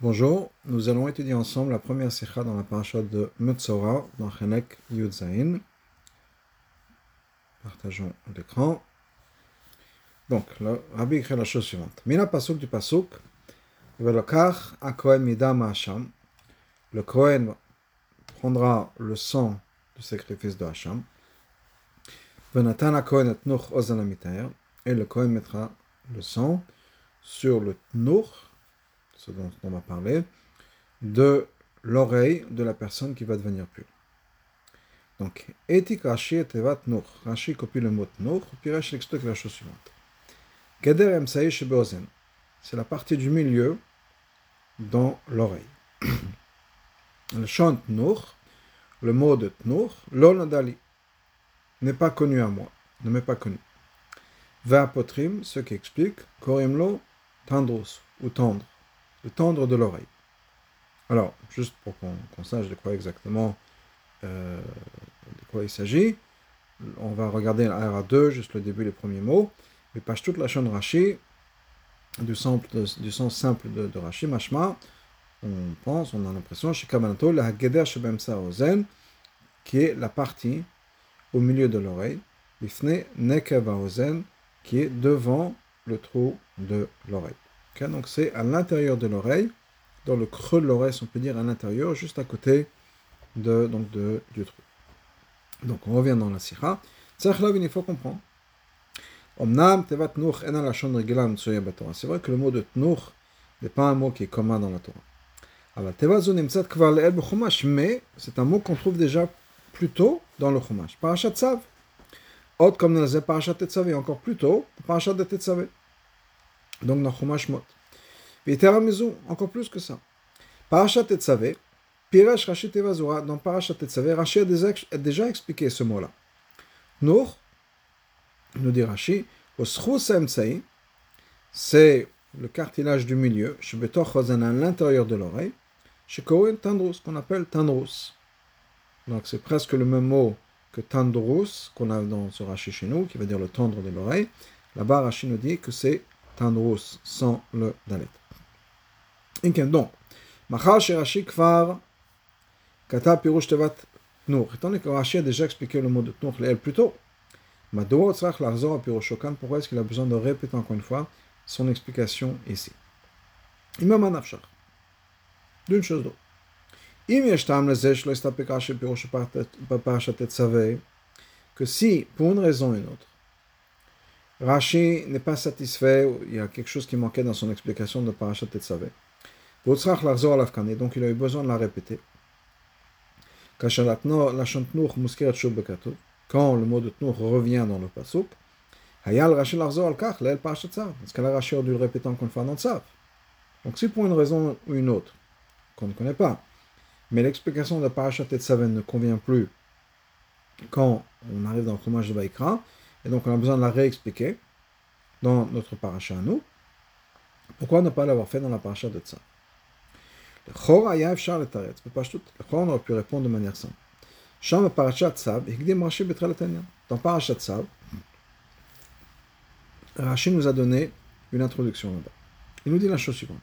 Bonjour, nous allons étudier ensemble la première sikha dans la paracha de Metzora, dans Chenek Yudzaïn. Partageons l'écran. Donc, le Rabbi écrit la chose suivante. Mina pasuk du pasuk, velokach a midam Hasham. Le Kohen prendra le sang du sacrifice de Hacham. Venatan a Kohen et nuch ozan Et le Kohen mettra le sang sur le tnuch, ce dont on va parler, de l'oreille de la personne qui va devenir pure. Donc, Etik Rashi et Tevat Nur. Rashi copie le mot Nur, puis Rashi explique la chose suivante. Keder Emsaï Shebozen. C'est la partie du milieu dans l'oreille. le chant Nur, le mot de Nur, l'Onadali, n'est pas connu à moi, ne m'est pas connu. Ve'apotrim, ce qui explique, Korimlo Tandros, ou tendre le tendre de l'oreille. Alors, juste pour qu'on sache de quoi exactement euh, de quoi il s'agit, on va regarder la 2, juste le début, les premiers mots. Mais page toute la chaîne Rashi, du, sens simple de, de Rashi, mashma, on pense, on a l'impression, chez la Hageder qui est la partie au milieu de l'oreille, Bifne Nekeva Ozen, qui est devant le trou de l'oreille donc c'est à l'intérieur de l'oreille, dans le creux de l'oreille, si on peut dire à l'intérieur, juste à côté de, donc de, du trou. Donc on revient dans la sira. il faut comprendre. C'est vrai que le mot de tnuch n'est pas un mot qui est commun dans la Torah. Mais c'est un mot qu'on trouve déjà plus tôt dans le Chumash. Parashat Tzav. Autre comme dans le Parashat Tetzavé, encore plus tôt, Parashat de Tetzavé. Donc dans Chumash Mot. encore plus que ça. Parashat Tetzavé, Pirash Rashi Tevazura, dans Parashat Tetzavé, Rashi a déjà expliqué ce mot-là. Nour, nous dit Rashi, c'est le cartilage du milieu, à l'intérieur de l'oreille, chez Kohen Tandrus, qu'on appelle Tandrus. Donc c'est presque le même mot que Tandrus, qu'on a dans ce Rashi chez nous, qui veut dire le tendre de l'oreille. Là-bas, Rashi nous dit que c'est Tandrus sans le dalet. Donc, Machar Rashi Kfar Kata Pirush Tevat Tnur. Étant donné que Rashi a déjà expliqué le mot de Tnur l'elle plus tôt, Mado Tzrach Larzor a Pirushokan, pourquoi est-ce qu'il a besoin de répéter encore une fois son explication ici Imam Anafshach. D'une chose d'autre. אם יש טעם לזה שלא הסתפק רש"י בפירוש בפרשת תצווה, que si, pour une raison ou une autre, Rashi n'est pas satisfait, il y a quelque chose qui manquait dans son explication de Parashat Tetzavé. Donc il a eu besoin de la répéter. Quand le mot de Tnour revient dans le pasuk, Hayal Rashi Larzor al-Kach, l'aile Parashat Tzav. Parce que là, Rashi a dû le répéter encore une fois dans Tzav. Donc si pour une raison ou une autre, qu'on ne connaît pas, mais l'explication de Parashat Tetzavé ne convient plus quand on arrive dans le fromage de Baïkra, et donc on a besoin de la réexpliquer dans notre paracha à nous. Pourquoi ne pas l'avoir fait dans la paracha de Chor on aurait pu répondre de manière simple. Dans paracha Tzav, Rashi nous a donné une introduction là-bas. Il nous dit la chose suivante.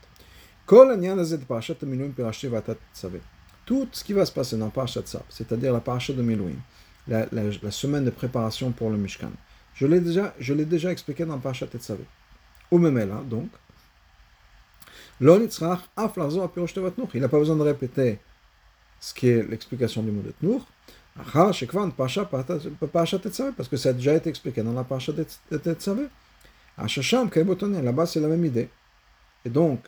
Tout ce qui va se passer dans Parashat Tzav, c'est-à-dire la paracha de Milouim, la, semaine de préparation pour le Mishkan, je l'ai déjà, je l'ai déjà expliqué dans Parashat Tetzavé. Ou même là, donc. Il n'a pas besoin de répéter ce qui est l'explication du mot de Tnour. Parce que ça a déjà été expliqué dans la Parashat de Tetzavé. Là-bas, c'est la même idée. Et donc,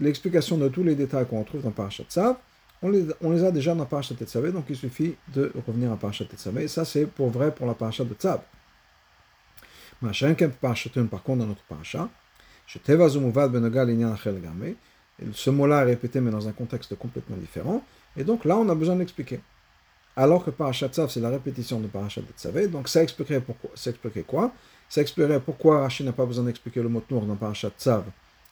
l'explication de tous les détails qu'on retrouve dans Parashat Tzav, on les, on les, a déjà dans Parashat Tetzavé, donc il suffit de revenir à Parashat Tetzavé. Et ça, c'est pour vrai pour la Parashat de Tzav. Par contre, dans notre paracha, ce mot-là est répété, mais dans un contexte complètement différent. Et donc là, on a besoin d'expliquer. Alors que Parashat Tzav, c'est la répétition de Parashat Tzavé, donc ça expliquerait, pourquoi, ça expliquerait quoi Ça expliquerait pourquoi Rachid n'a pas besoin d'expliquer le mot Nour dans Parashat Tzav,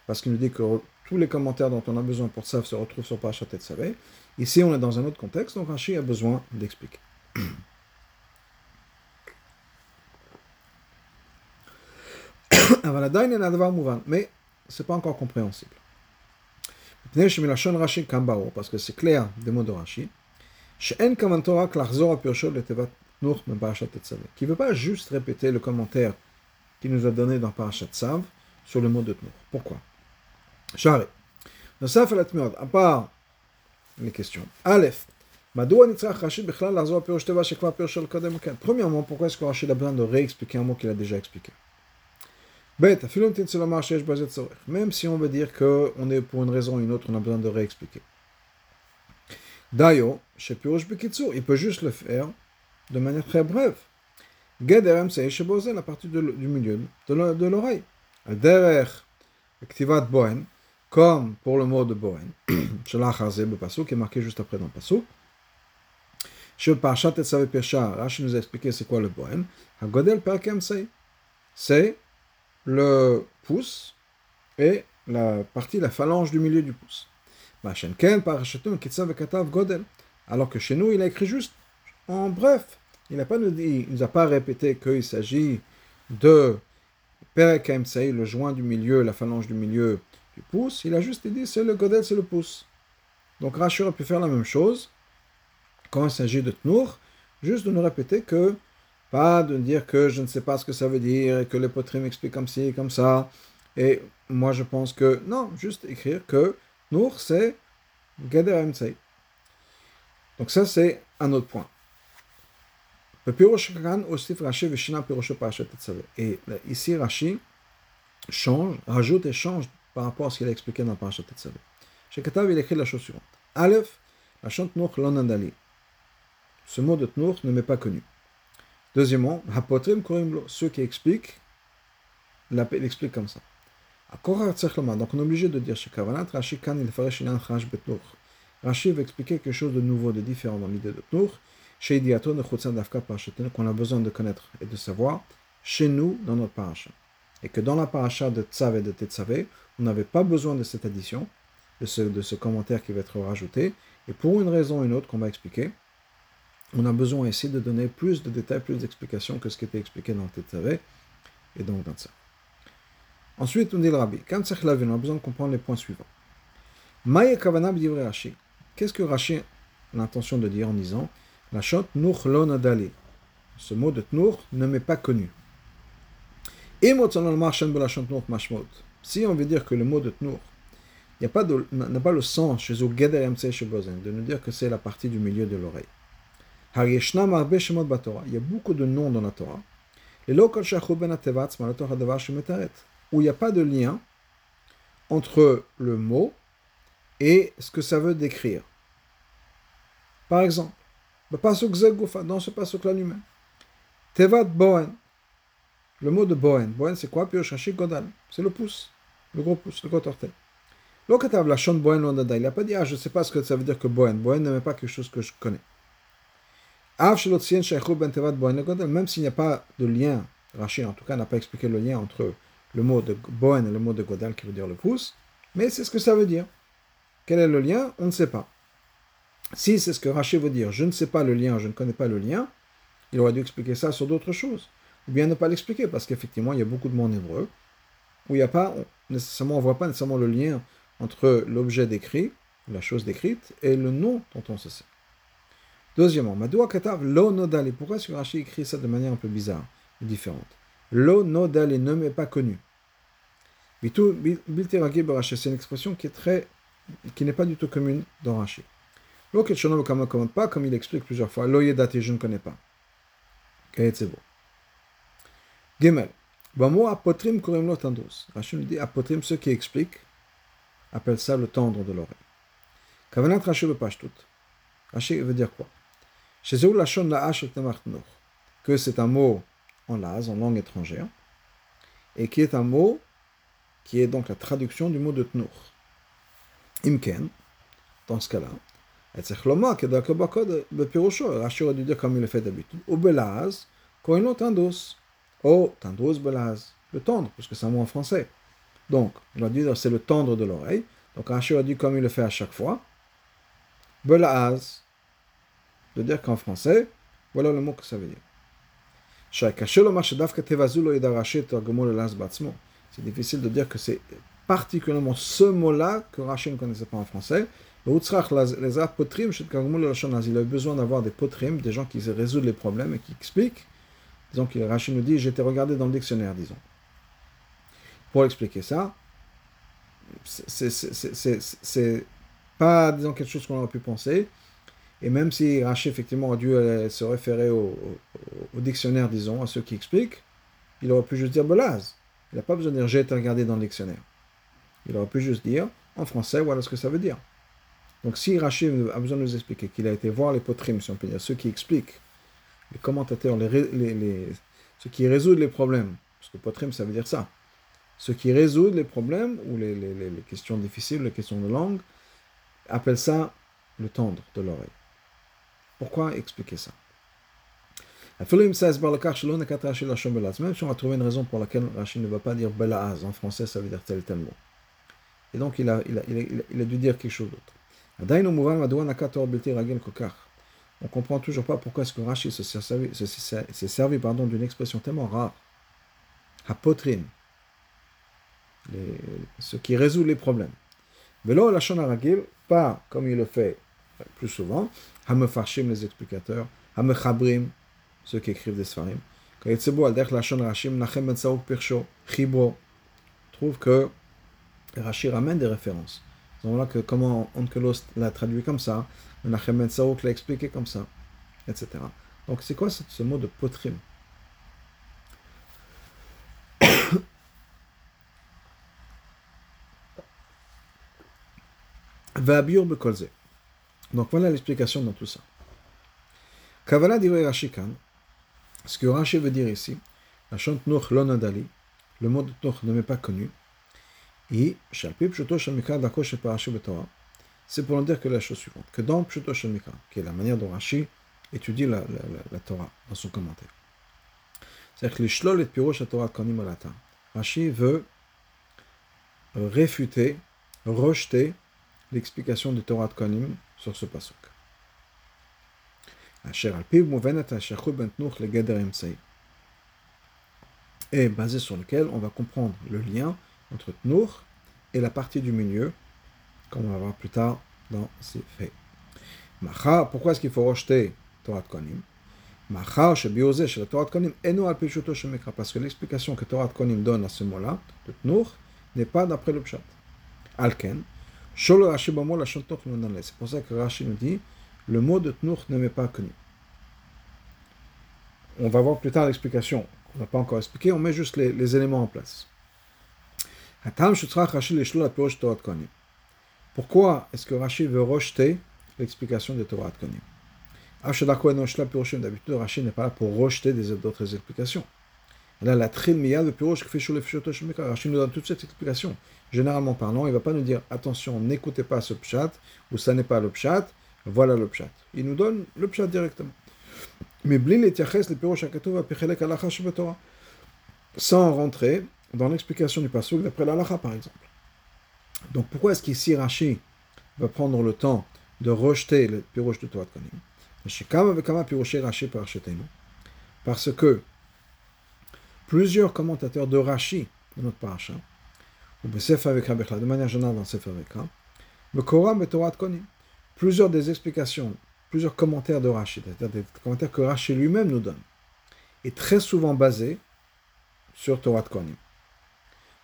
parce qu'il nous dit que tous les commentaires dont on a besoin pour Tzav se retrouvent sur Parashat Tzavé. Ici, on est dans un autre contexte, donc Rachid a besoin d'expliquer. Mais ce n'est pas encore compréhensible. Parce que c'est clair des mots de Rashi. Qui ne veut pas juste répéter le commentaire qu'il nous a donné dans Parashat Sav sur le mot de Tnour. Pourquoi? Charé. À part les questions. Aleph. Premièrement, pourquoi est-ce que Rachid a besoin de réexpliquer un mot qu'il a déjà expliqué? Bête, même si on veut dire qu'on est pour une raison ou une autre, on a besoin de réexpliquer. D'ailleurs, il peut juste le faire de manière très brève. Gederem Seishabozel à partir de, du milieu de l'oreille. Alderer Ktivat Bohen, comme pour le mot de Bohen, Shalachazeb Pasuk, qui est marqué juste après dans Pasuk. Je parchat et savais pécha, Rashi nous a expliqué c'est quoi le Bohen. Hagodel Perkem C'est le pouce et la partie, la phalange du milieu du pouce. Alors que chez nous, il a écrit juste en bref. Il n'a pas nous a pas répété qu'il s'agit de le joint du milieu, la phalange du milieu du pouce. Il a juste dit c'est le godel, c'est le pouce. Donc Rashi aurait pu faire la même chose quand il s'agit de Tnour, juste de nous répéter que, pas de dire que je ne sais pas ce que ça veut dire et que les poteries m'expliquent comme ci, comme ça. Et moi je pense que, non, juste écrire que Nour, c'est Geder Donc ça, c'est un autre point. Et ici, Rashi change, rajoute et change par rapport à ce qu'il a expliqué dans Parashat Tetzavé. Chez Katav, il écrit la chose suivante. Aleph, la chante Nour l'onandali. Ce mot de Tnour ne m'est pas connu. Deuxièmement, Hapotrim Korimlo, ceux qui expliquent, l'expliquent comme ça. Donc on est obligé de dire Rashi kan il Rashi va expliquer quelque chose de nouveau, de différent dans l'idée de Tnour, chez qu'on a besoin de connaître et de savoir chez nous dans notre paracha. Et que dans la paracha de Tzav et de Tetzavé, on n'avait pas besoin de cette addition, de ce, de ce commentaire qui va être rajouté, et pour une raison ou une autre qu'on va expliquer, on a besoin ici de donner plus de détails, plus d'explications que ce qui était expliqué dans Tetzavé et donc dans Tzav. Ensuite, on dit le rabbi, quand on a besoin de comprendre les points suivants. Qu'est-ce que Rashi a l'intention de dire en disant La chante Ce mot de Tnour ne m'est pas connu. Si on veut dire que le mot de Tnour n'a pas, le sens chez de nous dire que c'est la partie du milieu de l'oreille. Il y a beaucoup de noms dans la Torah. Où il n'y a pas de lien entre le mot et ce que ça veut décrire. Par exemple, dans ce pasuk-là lui-même, Tevat Bohen, le mot de Bohen, Bohen c'est quoi? C'est le pouce, le gros pouce, le gros orteil. L'okatav la Bohen il n'a pas dit, ah, je ne sais pas ce que ça veut dire que Bohen. Bohen n'est pas quelque chose que je connais. Ben même s'il n'y a pas de lien, Rachid en tout cas n'a pas expliqué le lien entre le mot de Bohen et le mot de Godal qui veut dire le pouce, mais c'est ce que ça veut dire. Quel est le lien? On ne sait pas. Si c'est ce que Rachid veut dire, je ne sais pas le lien, je ne connais pas le lien, il aurait dû expliquer ça sur d'autres choses. Ou bien ne pas l'expliquer, parce qu'effectivement, il y a beaucoup de mots en hébreu où il n'y a pas, nécessairement, on ne voit pas nécessairement le lien entre l'objet décrit, la chose décrite, et le nom dont on se sait. Deuxièmement, Madoua Katav lo nodali. Pourquoi est-ce que Rachid écrit ça de manière un peu bizarre, différente? Lo nodal ne m'est pas connu. c'est une expression qui est très, qui n'est pas du tout commune dans Rashi. Lo ne commande pas, comme il explique plusieurs fois. Lo yedati, je ne connais pas. beau. Gimel. Bamo apotrim korim lo tandros. Rashi nous dit apotrim, ceux qui expliquent, appellent ça le tendre de l'oreille. Kavanat Rashi le pashtut. Rashi veut dire quoi? Que c'est un mot en laz, en langue étrangère, et qui est un mot qui est donc la traduction du mot de Tnour. Imken, dans ce cas-là, Rashi aurait dû dire comme il le fait d'habitude. Ou belaz, koino tandos. Oh, tandos belaz. Le tendre, parce que c'est un mot en français. Donc, il aurait dû dire c'est le tendre de l'oreille. Donc Rashi aurait dit comme il le fait à chaque fois. Belaz. De dire qu'en français, voilà le mot que ça veut dire. C'est difficile de dire que c'est particulièrement ce mot-là que Rachid ne connaissait pas en français. Il a besoin d'avoir des potrim, des gens qui résoudent les problèmes et qui expliquent. Disons que Rachid nous dit J'étais regardé dans le dictionnaire, disons. Pour expliquer ça, c'est pas, disons, quelque chose qu'on aurait pu penser. Et même si Rachid, effectivement, aurait dû euh, se référer au, dictionnaire, disons, à ceux qui expliquent, il aurait pu juste dire Belaz. Il n'a pas besoin de dire J'ai été regardé dans le dictionnaire. Il aurait pu juste dire en français, voilà ce que ça veut dire. Donc si Rachid a besoin de nous expliquer qu'il a été voir les potrim, si on peut dire, ceux qui expliquent, les commentateurs, les, ceux qui résoudent les problèmes, parce que potrim ça veut dire ça, ceux qui résoudent les problèmes ou les, questions difficiles, les questions de langue, appellent ça le tendre de l'oreille. Pourquoi expliquer ça? Même si on a trouvé une raison pour laquelle Rachid ne va pas dire Belaaz, en français ça veut dire tel tel mot. Et donc il a, il a, il a, dû dire quelque chose d'autre. On ne comprend toujours pas pourquoi est-ce que Rachid s'est servi, servi pardon, d'une expression tellement rare. Hapotrin. Ce qui résout les problèmes. Là, la pas comme il le fait plus souvent. Hamefarshim, les explicateurs. Hamechabrim, ceux qui écrivent des sfarim. Quand il beau, al la Rachim, Nachem Ben Pirsho, Chibro, trouve que Rachid ramène des références. Donc là, que comment Onkelos l'a traduit comme ça, Menachem Ben Saouk l'a expliqué comme ça, etc. Donc c'est quoi ce, mot de potrim Donc voilà l'explication dans tout ça. Kavala dirait Rashikan, ce que Rashi veut dire ici, la chante Nuch Lonadali, le mot de Nuch ne m'est pas connu, et c'est pour en dire que la chose suivante, que dans Pshuto Mikra, qui est la manière dont Rashi étudie la, Torah dans son commentaire, c'est-à-dire que le Shlol et Pirosh Torah Konim Rashi veut réfuter, rejeter l'explication du Torah de Konim sur ce pasuk. Et basé sur lequel on va comprendre le lien entre Tnour et la partie du milieu, comme on va voir plus tard dans ces faits. Pourquoi est-ce qu'il faut rejeter Torah Konim Parce que l'explication que Torah Konim donne à ce mot-là, de Tnour, n'est pas d'après le Pshat. Alken, c'est pour ça que Rashi nous dit le mot de Tnour ne m'est pas connu. On va voir plus tard l'explication. On n'a pas encore expliqué, on met juste les, éléments en place. Pourquoi est-ce que Rashi veut rejeter l'explication de Torah Konim? D'habitude, Rashi n'est pas là pour rejeter d'autres explications. Là, la trimia de Pirosh fait sur le Rashi nous donne toute cette explication. Généralement parlant, il ne va pas nous dire attention, n'écoutez pas ce pshat, ou ça n'est pas le pshat, voilà le pshat. Il nous donne le pshat directement. Mais blin les le Pirosh akatova pichelek alacha Torah. Sans rentrer dans l'explication du pasuk d'après l'alacha par exemple. Donc pourquoi est-ce qu'ici Rashi va prendre le temps de rejeter le piroche de Torah de Parce que plusieurs commentateurs de Rashi, de notre paracha, ou de manière générale dans Sefer Vekra, le Korah de Torah Konim. Plusieurs des explications, plusieurs commentaires de Rashi, c'est-à-dire des commentaires que Rashi lui-même nous donne, est très souvent basé sur Torah Konim.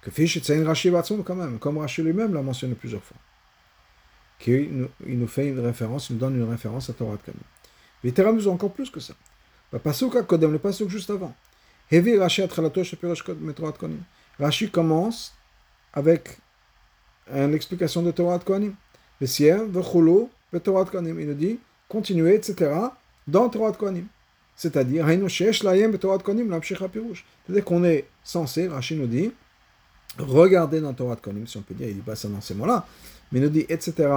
Que Fish Rashi quand même, comme Rashi lui-même l'a mentionné plusieurs fois. Qu'il il nous fait une référence, il nous donne une référence à Torah Konim. Mais nous encore plus que ça. Pasuk Kodem, le Pasuk juste avant. Rashi commence avec une explication de Torah Torah Konim. Il nous dit, continuez, etc., dans Torah Konim. C'est-à-dire, c'est-à-dire qu'on est censé, Rashi nous dit, regarder dans Torah de Konim, si on peut dire, il dit pas ça dans ces mots-là, mais il nous dit, etc.,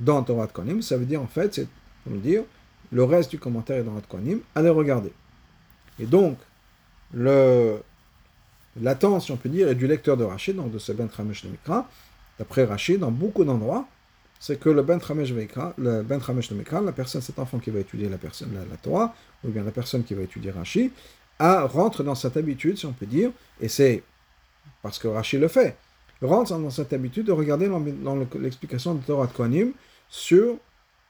dans Torah de Konim, ça veut dire, en fait, c'est pour nous dire, le reste du commentaire est dans Torah de Konim, allez regarder. Et donc, le, l'attente, si on peut dire, est du lecteur de Rachid, donc de ce Ben Tramesh Mikra, d'après Rachid, dans beaucoup d'endroits, c'est que le Ben Tramesh le Ben Mikra, la personne, cet enfant qui va étudier la, personne, la, Torah, ou bien la personne qui va étudier Rachid, a, rentre dans cette habitude, si on peut dire, et c'est parce que Rachid le fait, rentre dans cette habitude de regarder dans, dans le- l'explication de Torah de Kohanim sur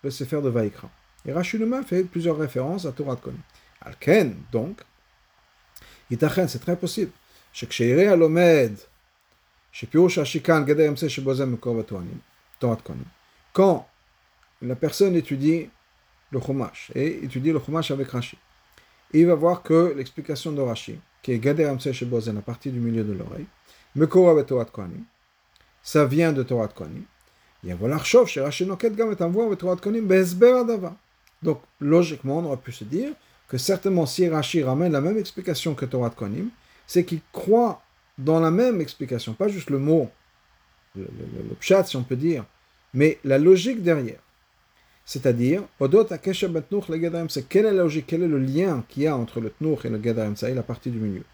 le Sefer de Vaikra. Et Rashi lui-même fait plusieurs références à Torah de Kohanim. Alken, donc, Itachen, c'est très possible. שכשיראה הלומד שפירוש רש"י כאן גדר אמצעי שבו זה מקור בתורנים, תורת כהנים. Quand la personne étudie le Chumash et étudie le Chumash avec Rashi, il va voir que l'explication de Rashi, qui est Gader Amseh Shebozen, à partir du milieu de l'oreille, Mekora Torah Kohanim, ça vient de Torah Kohanim. Il va לחשוב שרש"י נוקט גם את המבואר בתורת כהנים בהסבר הדבר. Donc, logiquement, on aurait pu se dire que certainement si Rashi ramène la même explication que Torah Kohanim, c'est qu'il croit dans la même explication, pas juste le mot, le, pshat, si on peut dire, mais la logique derrière. C'est-à-dire, Emsa. Quelle est la logique, quel est le lien qu'il y a entre le Tnuch et le et la partie du milieu.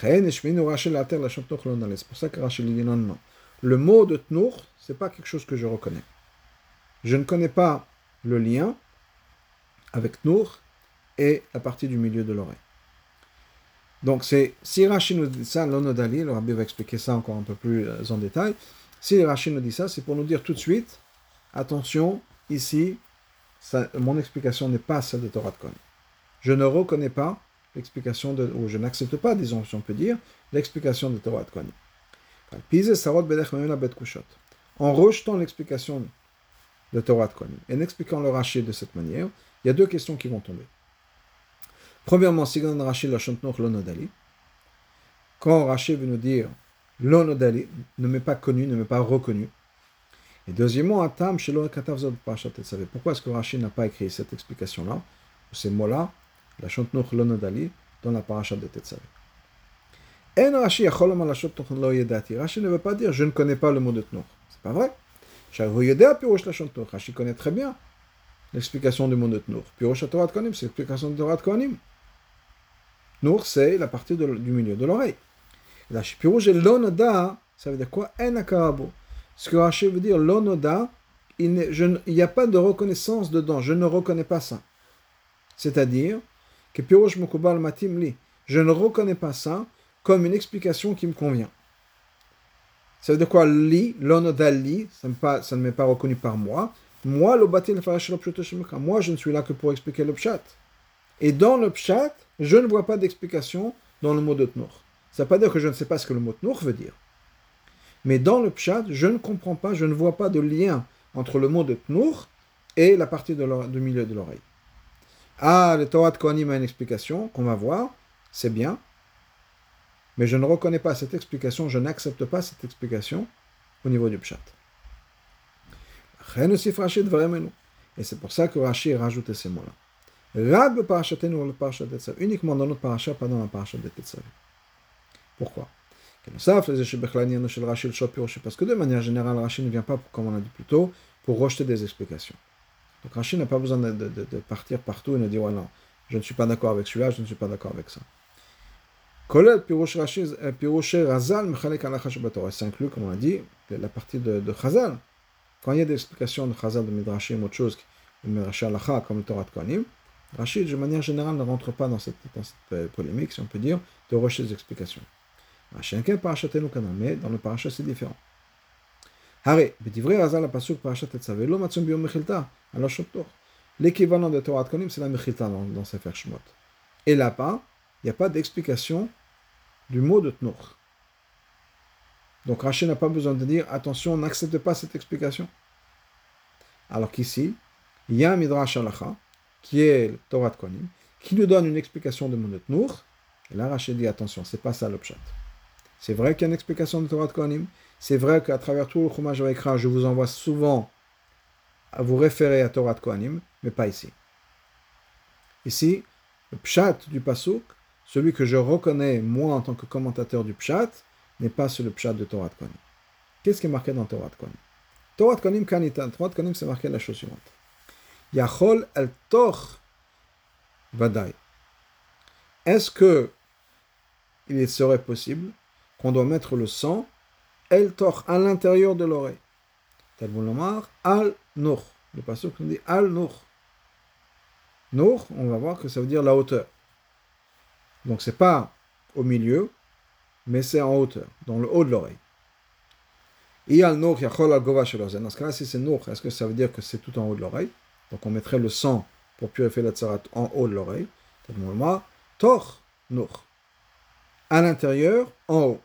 C'est pour ça que Rashi lui dit non, non. Le mot de Tnuch, c'est pas quelque chose que je reconnais. Je ne connais pas le lien avec Tnuch et la partie du milieu de l'oreille. Donc, c'est, si Rashi nous dit ça, l'onodali, le rabbi va expliquer ça encore un peu plus euh, en détail. Si Rashi nous dit ça, c'est pour nous dire tout de suite, attention, ici, mon explication n'est pas celle de Torah de Kohen. Je ne reconnais pas l'explication de, ou je n'accepte pas, disons, si on peut dire, l'explication de Torah de kushot. En rejetant l'explication de Torah de Kohen et en expliquant le Rashi de cette manière, il y a deux questions qui vont tomber. Premièrement, Sigan Rashi la l'onodali. Quand Rashi veut nous dire l'onodali, ne m'est pas connu, ne m'est pas reconnu. Et deuxièmement, Atam Shelo Katav Zod Parashat Tetzavé. Pourquoi est-ce que Rashi n'a pas écrit cette explication-là, ces mots-là, la Shantnoch l'onodali, dans la Parashat de Tetzavé En Rashi. Rashi ne veut pas dire je ne connais pas le mot de Tnoch. C'est pas vrai. Rashi connaît très bien l'explication du mot de Tnoch. Pirosh Torah de Kohanim, c'est l'explication de Torah de Kohanim. Nour, c'est la partie du milieu de l'oreille. La Pirouge l'onoda, ça veut dire quoi? En. Ce que Rashi veut dire, l'onoda, il n'y a pas de reconnaissance dedans, je ne reconnais pas ça. C'est-à-dire que Pirouge Matim Li, je ne reconnais pas ça comme une explication qui me convient. Ça veut dire quoi? Li, l'onoda li, ça, pas- ça ne m'est pas reconnu par moi. Moi, le batil moi, je ne suis là que pour expliquer le pshat. Et dans le pshat, je ne vois pas d'explication dans le mot de Tnour. Ça ne veut pas dire que je ne sais pas ce que le mot Tnour veut dire. Mais dans le pshat, je ne comprends pas, je ne vois pas de lien entre le mot de Tnour et la partie du milieu de l'oreille. Ah, le Torah de Kohanim a une explication qu'on va voir, c'est bien. Mais je ne reconnais pas cette explication, je n'accepte pas cette explication au niveau du pshat. Et c'est pour ça que Rashi a rajouté ces mots-là. Rab Parashatenu le Uniquement dans notre parasha, pas dans la parasha de Tetzav. Pourquoi? Parce que de manière générale, Rachid ne vient pas, comme on l'a dit plus tôt, pour rejeter des explications. Donc Rachid n'a pas besoin de, partir partout et de dire ouais, non, je ne suis pas d'accord avec celui-là, je ne suis pas d'accord avec ça. Ça euh, inclut, comme on l'a dit, la partie de, de Chazal. Quand il y a des explications de Chazal, de Midrashim, autre chose, de Midrashim comme le Torah de Kohanim, Rachid, de manière générale, ne rentre pas dans cette, dans cette euh, polémique, si on peut dire, de recherche des explications. Mais dans le parachat, c'est différent. L'équivalent de Torah Konim, c'est la Mechilta dans, dans Sefer Shemot. Et là-bas, il n'y a pas d'explication du mot de Tnour. Donc Rachid n'a pas besoin de dire attention, on n'accepte pas cette explication. Alors qu'ici, il y a un Midrash Halacha qui est le Torah de Kohanim, qui nous donne une explication de mot de Tnoch. Et là, Rachid dit attention, c'est pas ça le pshat. C'est vrai qu'il y a une explication de Torah de Kohanim. C'est vrai qu'à travers tout le Chumash Vaikra, je vous envoie souvent à vous référer à Torah de Kohanim, mais pas ici. Ici, le pshat du pasuk, celui que je reconnais moi en tant que commentateur du pshat, n'est pas sur le pshat de Torah de Kohanim. Qu'est-ce qui est marqué dans Torah de Torah de Kohanim. Torah de Kohanim, c'est marqué la chose suivante. Yachol el toch vadai. Est-ce que il serait possible qu'on doit mettre le sang el toch à l'intérieur de l'oreille? Talmud al nour. Le passage nous dit al nour. Nour, on va voir que ça veut dire la hauteur. Donc c'est pas au milieu, mais c'est en hauteur, dans le haut de l'oreille. Il y a le nour, yachol al gova Dans ce cas-là, si c'est nour, est-ce que ça veut dire que c'est tout en haut de l'oreille? Donc on mettrait le sang pour purifier la tsarat en haut de l'oreille. Tor, nour. À l'intérieur, en haut.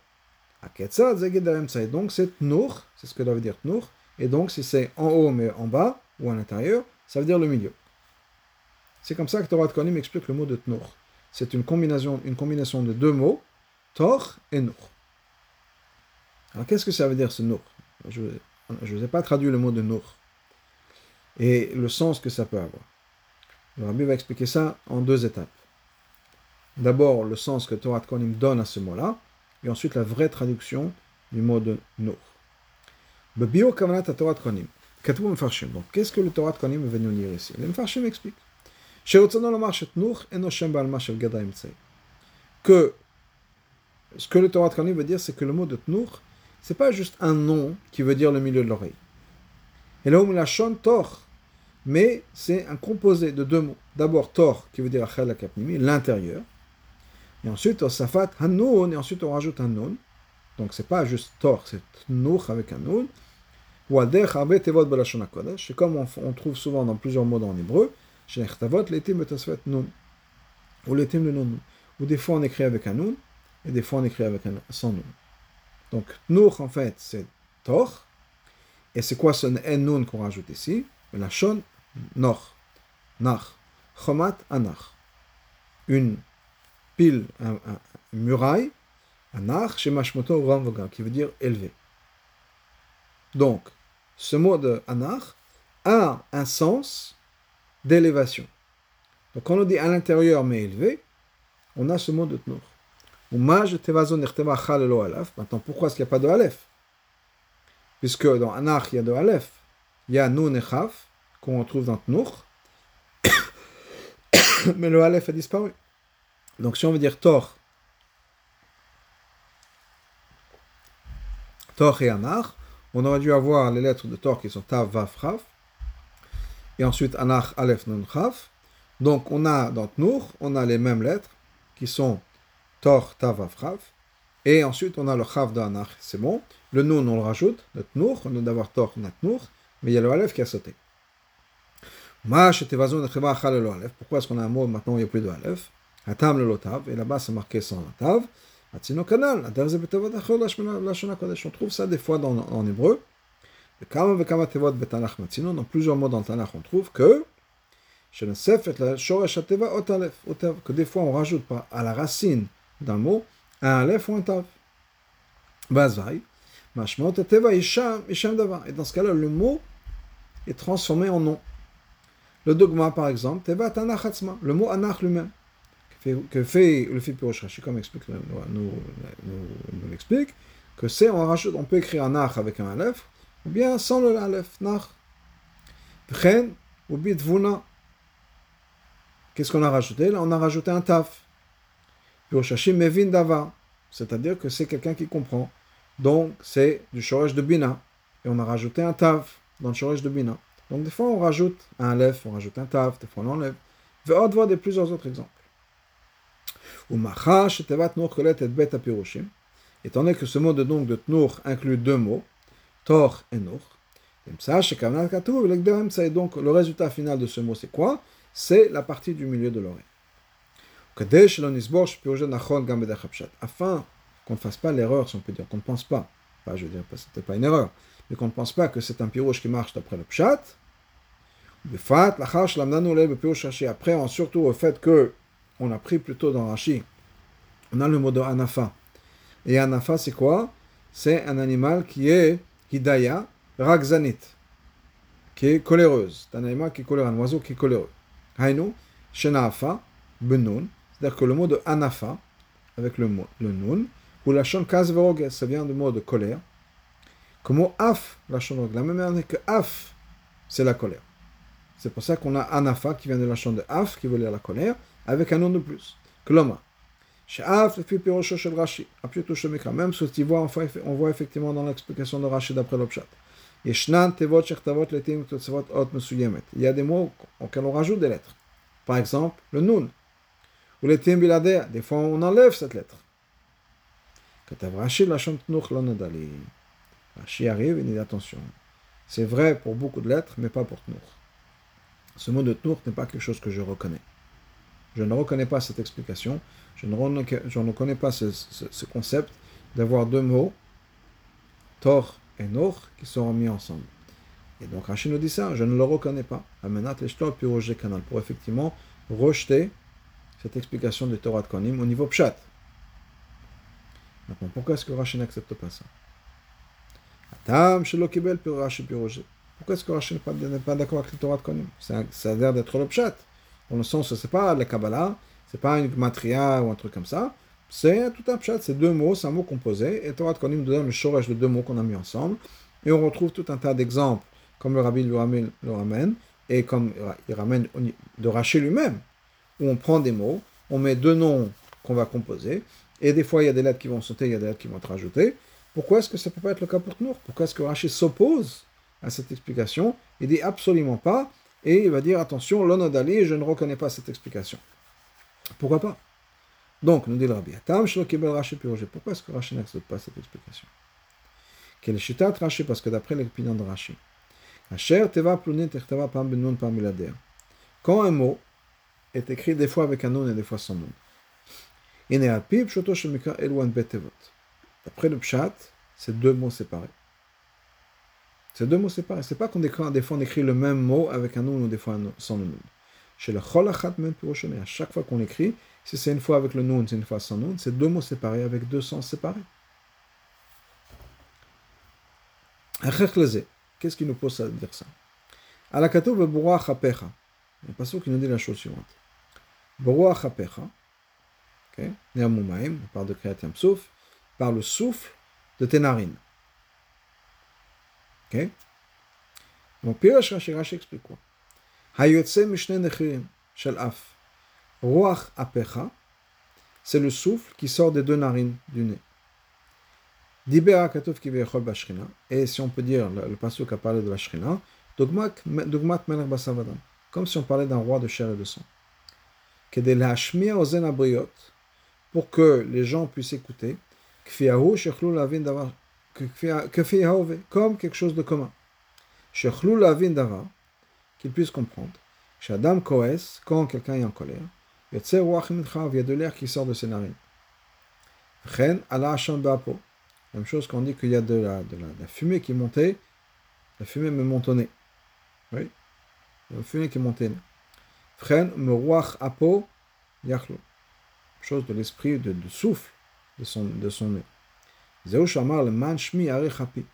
Donc c'est nour, c'est ce que ça veut dire nour. Et donc si c'est en haut mais en bas ou à l'intérieur, ça veut dire le milieu. C'est comme ça que Torah Konim explique le mot de Tnour. C'est une combinaison, une combinaison de deux mots, Tor et Nour. Alors qu'est-ce que ça veut dire ce Nour Je ne vous ai pas traduit le mot de Nour et le sens que ça peut avoir. Le Rabbi va expliquer ça en deux étapes. D'abord, le sens que Torah Konim donne à ce mot-là, et ensuite la vraie traduction du mot de Nour. Bio Kavanat Torah Konim. Donc, qu'est-ce que le Torah Konim est venu nous dire ici? Le Mfarshim explique que ce que le Torah Konim veut dire, c'est que le mot de Tnour, c'est pas juste un nom qui veut dire le milieu de l'oreille. Et là où la chon tor, mais c'est un composé de deux mots. D'abord tor, qui veut dire l'intérieur. Et ensuite, safat hanoun, et ensuite on rajoute un nun. Donc c'est pas juste tor, c'est tnour avec un tevot C'est comme on, trouve souvent dans plusieurs mots en hébreu. nun. Ou l'étim le non. Ou des fois on écrit avec un nun, et des fois on écrit avec un sans nun. Donc, Nour, en fait, c'est Tor. Et c'est quoi ce nun qu'on rajoute ici? La Shon, Nor. Nach. Chomat, Anach. Une pile, un, une muraille, Anach, chez Mashmoto, Ramvoga, qui veut dire élevé. Donc, ce mot de Anach a un sens d'élévation. Donc, quand on dit à l'intérieur mais élevé, on a ce mot de Tnour. Maintenant, pourquoi est-ce qu'il n'y a pas de Aleph Puisque dans Anach, il y a de Aleph. Il y a Nun et Chaf, qu'on trouve dans Tnour. Mais le Aleph a disparu. Donc si on veut dire Tor, Tor et Anach, on aurait dû avoir les lettres de Tor qui sont Tav, Vav, Chaf. Et ensuite Anach, Aleph, Nun, Chaf. Donc on a dans Tnour, on a les mêmes lettres qui sont Tor, Tav, Afrav. Et ensuite, on a le Chav d'Anach, c'est bon. Le Nun, on le rajoute, le Tnour, on a d'avoir Tor, on a Tnour, mais il y a le Aleph qui a sauté. Pourquoi est-ce qu'on a un mot maintenant où il n'y a plus de Aleph? Hatam le Lotav, et là-bas c'est marqué sans Lotav. Atzino Kanal, on trouve ça des fois dans, en hébreu. Dans plusieurs mots dans le Tanakh, on trouve que que des fois on rajoute à la racine d'un mot un aleph ou un tav. Bazai, mashmot teva isham, isham dava. Et dans ce cas-là, le mot est transformé en nom. Le dogma, par exemple, teva tanach hatzma, le mot anach lui-même. Que fait le Pirosh Rashi, comme explique, nous, nous, nous l'explique, que c'est, on rajoute, on peut écrire anach avec un aleph, ou bien sans le aleph, nach. Ou bitvuna. Qu'est-ce qu'on a rajouté Là, on a rajouté un taf. Mevin Dava, c'est-à-dire que c'est quelqu'un qui comprend. Donc, c'est du Shoresh de Bina. Et on a rajouté un Tav dans le Shoresh de Bina. Donc, des fois, on rajoute un Lef, on rajoute un Tav, des fois, on enlève. Et on voir de plusieurs autres exemples. Étant donné que ce mot de donc de Tnour inclut deux mots, Tor et Nour, donc le résultat final de ce mot, c'est quoi? C'est la partie du milieu de l'oreille. Afin qu'on ne fasse pas l'erreur, si on peut dire, qu'on ne pense pas, pas je veux dire, c'était pas une erreur, mais qu'on ne pense pas que c'est un pirouche qui marche d'après le pshat, après, surtout au fait que on a pris plutôt dans Rashi, on a le mot de anafa. Et anafa, c'est quoi? C'est un animal qui est hidaya, ragzanit, qui est coléreuse. C'est un animal qui est coléreux, un oiseau qui est coléreux. Hainu, shenafa, benun, c'est-à-dire que le mot de anafa, avec le mot le nun, ou la shon ça vient du mot de colère. Comme mot af, la shon la même manière que af, c'est la colère. C'est pour ça qu'on a anafa qui vient de la shon de af, qui veut dire la colère, avec un nom de plus. Kloma. She'af, le pirosho shel Rashi, Même ce que voit, on voit effectivement dans l'explication de Rashi d'après l'Opshat. Il y a des mots auxquels on rajoute des lettres. Par exemple, le nun. Ou les des fois on enlève cette lettre. Rashi arrive et dit attention. C'est vrai pour beaucoup de lettres, mais pas pour Tnour. Ce mot de Tnour n'est pas quelque chose que je reconnais. Je ne reconnais pas cette explication. Je ne, reconnais pas ce, concept d'avoir deux mots, Tor et Nor, qui sont mis ensemble. Et donc Rachid nous dit ça, je ne le reconnais pas. Amenat canal, pour effectivement rejeter cette explication de Torah de Konim au niveau Pshat. Maintenant, pourquoi est-ce que Rachid n'accepte pas ça? Pourquoi est-ce que Rachid n'est pas, d'accord avec le Torah de Konim Ça a l'air d'être le Pshat. Dans le sens, c'est pas la Kabbalah, c'est pas une matria ou un truc comme ça. C'est tout un Pshat, c'est deux mots, c'est un mot composé. Et Torah de Konim donne le chorège de deux mots qu'on a mis ensemble. Et on retrouve tout un tas d'exemples, comme le Rabbi le ramène, et comme il ramène de Rachid lui-même, où on prend des mots, on met deux noms qu'on va composer, et des fois il y a des lettres qui vont sauter, il y a des lettres qui vont être rajoutées. Pourquoi est-ce que ça ne peut pas être le cas pour Tnour Pourquoi est-ce que Rachid s'oppose à cette explication? Il dit absolument pas, et il va dire attention, l'onodali, je ne reconnais pas cette explication. Pourquoi pas? Donc, nous dit le Rabbi, pourquoi est-ce que Rachid n'accepte pas cette explication? Quel est Rachid Parce que d'après l'opinion de Rachid, quand un mot est écrit des fois avec un nom et des fois sans nom, D'après le pshat, c'est deux mots séparés. C'est deux mots séparés. C'est pas qu'on écrit, des fois on écrit le même mot avec un nom ou des fois sans le nom. Chez le cholachat même à chaque fois qu'on écrit, si c'est une fois avec le nom, c'est une fois sans nom, c'est deux mots séparés avec deux sens séparés. Qu'est-ce qui nous pose à dire ça? Il y a un qui nous dit la chose suivante. Beruach hapecha. Okay. on parle de Kriyat Yamsouf par le souffle de tes narines. Ok Donc, Pirash Rashi Rashi explique quoi? Hayotse Mishne Nechirim Shel Af. Ruach Apecha, c'est le souffle qui sort des deux narines du nez. Dibera Katov Kivechol Bashrina, et si on peut dire, le, le pasuk a parlé de la Shrina, Dogmat Melech Basavadan, comme si on parlait d'un roi de chair et de sang. Kedel Hashmia Ozen Abriot, pour que les gens puissent écouter, comme quelque chose de commun. Qu'ils puissent comprendre. Quand quelqu'un est en colère, il y a de l'air qui sort de ses narines. Même chose qu'on dit qu'il y a de la, de, la, fumée qui montée, la fumée me nez. Oui, la fumée qui est montée. me apo Chose de l'esprit, de, de souffle de son, de son nez. le manchmi arechapi.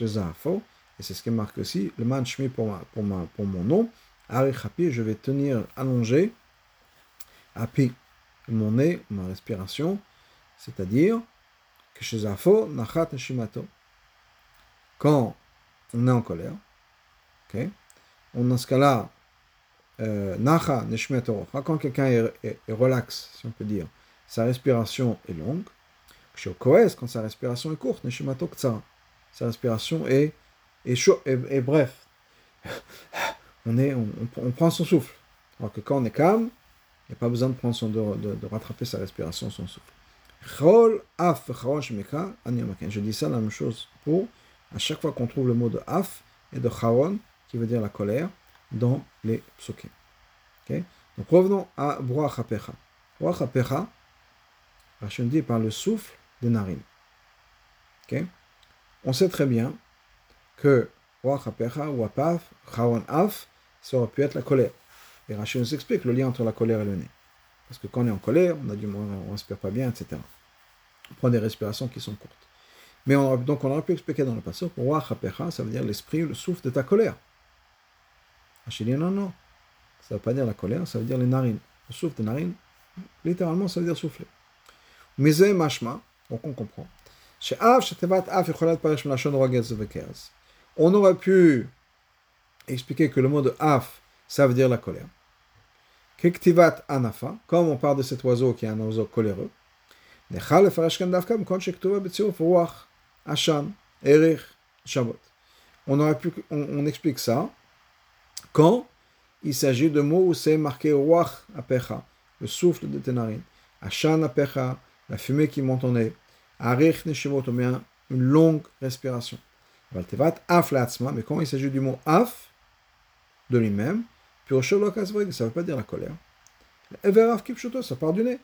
Et c'est ce qui marque aussi, le manchmi pour, pour, pour mon nom, arechapi, je vais tenir allongé, api, mon nez, ma respiration, c'est-à-dire que chez Zafo, nachat neshimato. Quand on est en colère, ok, on, dans ce cas-là, nacha neshmeto, quand quelqu'un est, relax, si on peut dire, sa respiration est longue. Chez Koes, quand sa respiration est courte, sa respiration est, est, chaud, est, bref. On, est, on, prend son souffle. Alors que quand on est calme, il n'y a pas besoin de, prendre son, de, rattraper sa respiration, son souffle. Je dis ça la même chose pour à chaque fois qu'on trouve le mot de af et de charon, qui veut dire la colère, dans les psukim. Okay? Donc revenons à Broach Hapecha. Broach Hapecha, Rachel dit par le souffle des narines. On sait très bien que ou Apaf, Af, ça aurait pu être la colère. Et Rachel nous explique le lien entre la colère et le nez. Parce que quand on est en colère, on a du on ne respire pas bien, etc. On prend des respirations qui sont courtes. Mais on donc on aurait pu expliquer dans le passage, ça veut dire l'esprit, le souffle de ta colère. Rachel dit non, non. Ça ne veut pas dire la colère, ça veut dire les narines. Le souffle des narines, littéralement, ça veut dire souffler. Mais mashma, donc on comprend. On aurait pu expliquer que le mot de af, ça veut dire la colère. Kektivat anafa, comme on parle de cet oiseau qui est un oiseau coléreux. On aurait pu, on, explique ça quand il s'agit de mots où c'est marqué ruach apecha, le souffle de tes narines. Ashan apecha, la fumée qui monte en nez, Arich Neshimot, ou bien une longue respiration. Valtevat af mais quand il s'agit du mot af, de lui-même, puis ça ne veut pas dire la colère. Ever kipshuto, ça part du nez.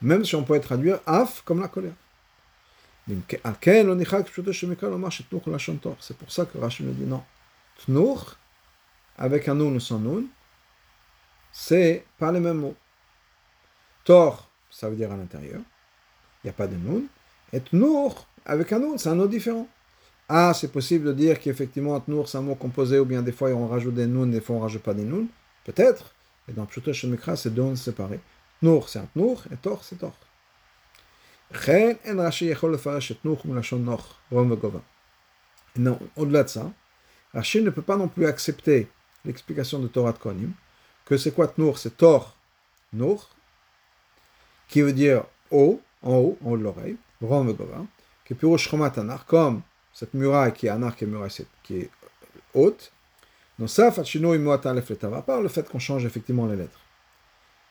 Même si on pourrait traduire af comme la colère. C'est pour ça que Rachid nous dit non. Tnour, avec un noun ou sans noun, c'est pas les mêmes mots. Tor, ça veut dire à l'intérieur. Il n'y a pas de noun. Et tnour, avec un noun, c'est un nom différent. Ah, c'est possible de dire qu'effectivement, tnour, c'est un mot composé, ou bien des fois on rajoute des nouns, des fois on rajoute pas des nouns. Peut-être. Et dans Pshuto c'est deux nouns séparés. Tnour, c'est un tnour, et tor, c'est tor. Non, au-delà de ça, Rachid ne peut pas non plus accepter l'explication de Torah de Kohanim, que c'est quoi Tnour C'est Tor, Nour, qui veut dire haut, en haut, en haut de l'oreille, Rom qui est Pirosh Anar, comme cette muraille qui est Anar, qui est muraille qui est haute. Donc ça, Fatchino à part le fait qu'on change effectivement les lettres.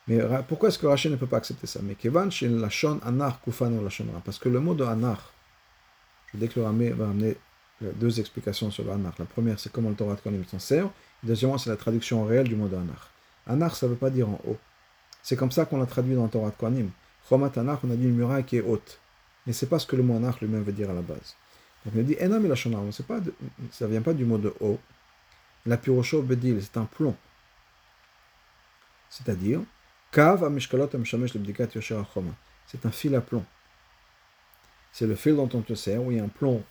Mais pourquoi est-ce que Rachid ne peut pas accepter ça? Mais Kevan chez Lachon Anar Lachonra. Parce que le mot de Anar, je vais va amener deux explications sur le. La première, c'est comment le Torah de Kohanim s'en sert. Deuxièmement, c'est la traduction réelle du mot de Anar. Ça ne veut pas dire en haut. C'est comme ça qu'on l'a traduit dans le Torah de Kohanim. Chomat Anar, on a dit une muraille qui est haute. Mais ce n'est pas ce que le mot Anar lui-même veut dire à la base. Donc il dit Enam et Lachonra. Ça ne vient pas du mot de haut. La Pirocho Bedil, c'est un plomb. C'est-à-dire, c'est un fil à plomb. C'est le fil dont on te sert, où il y a un plomb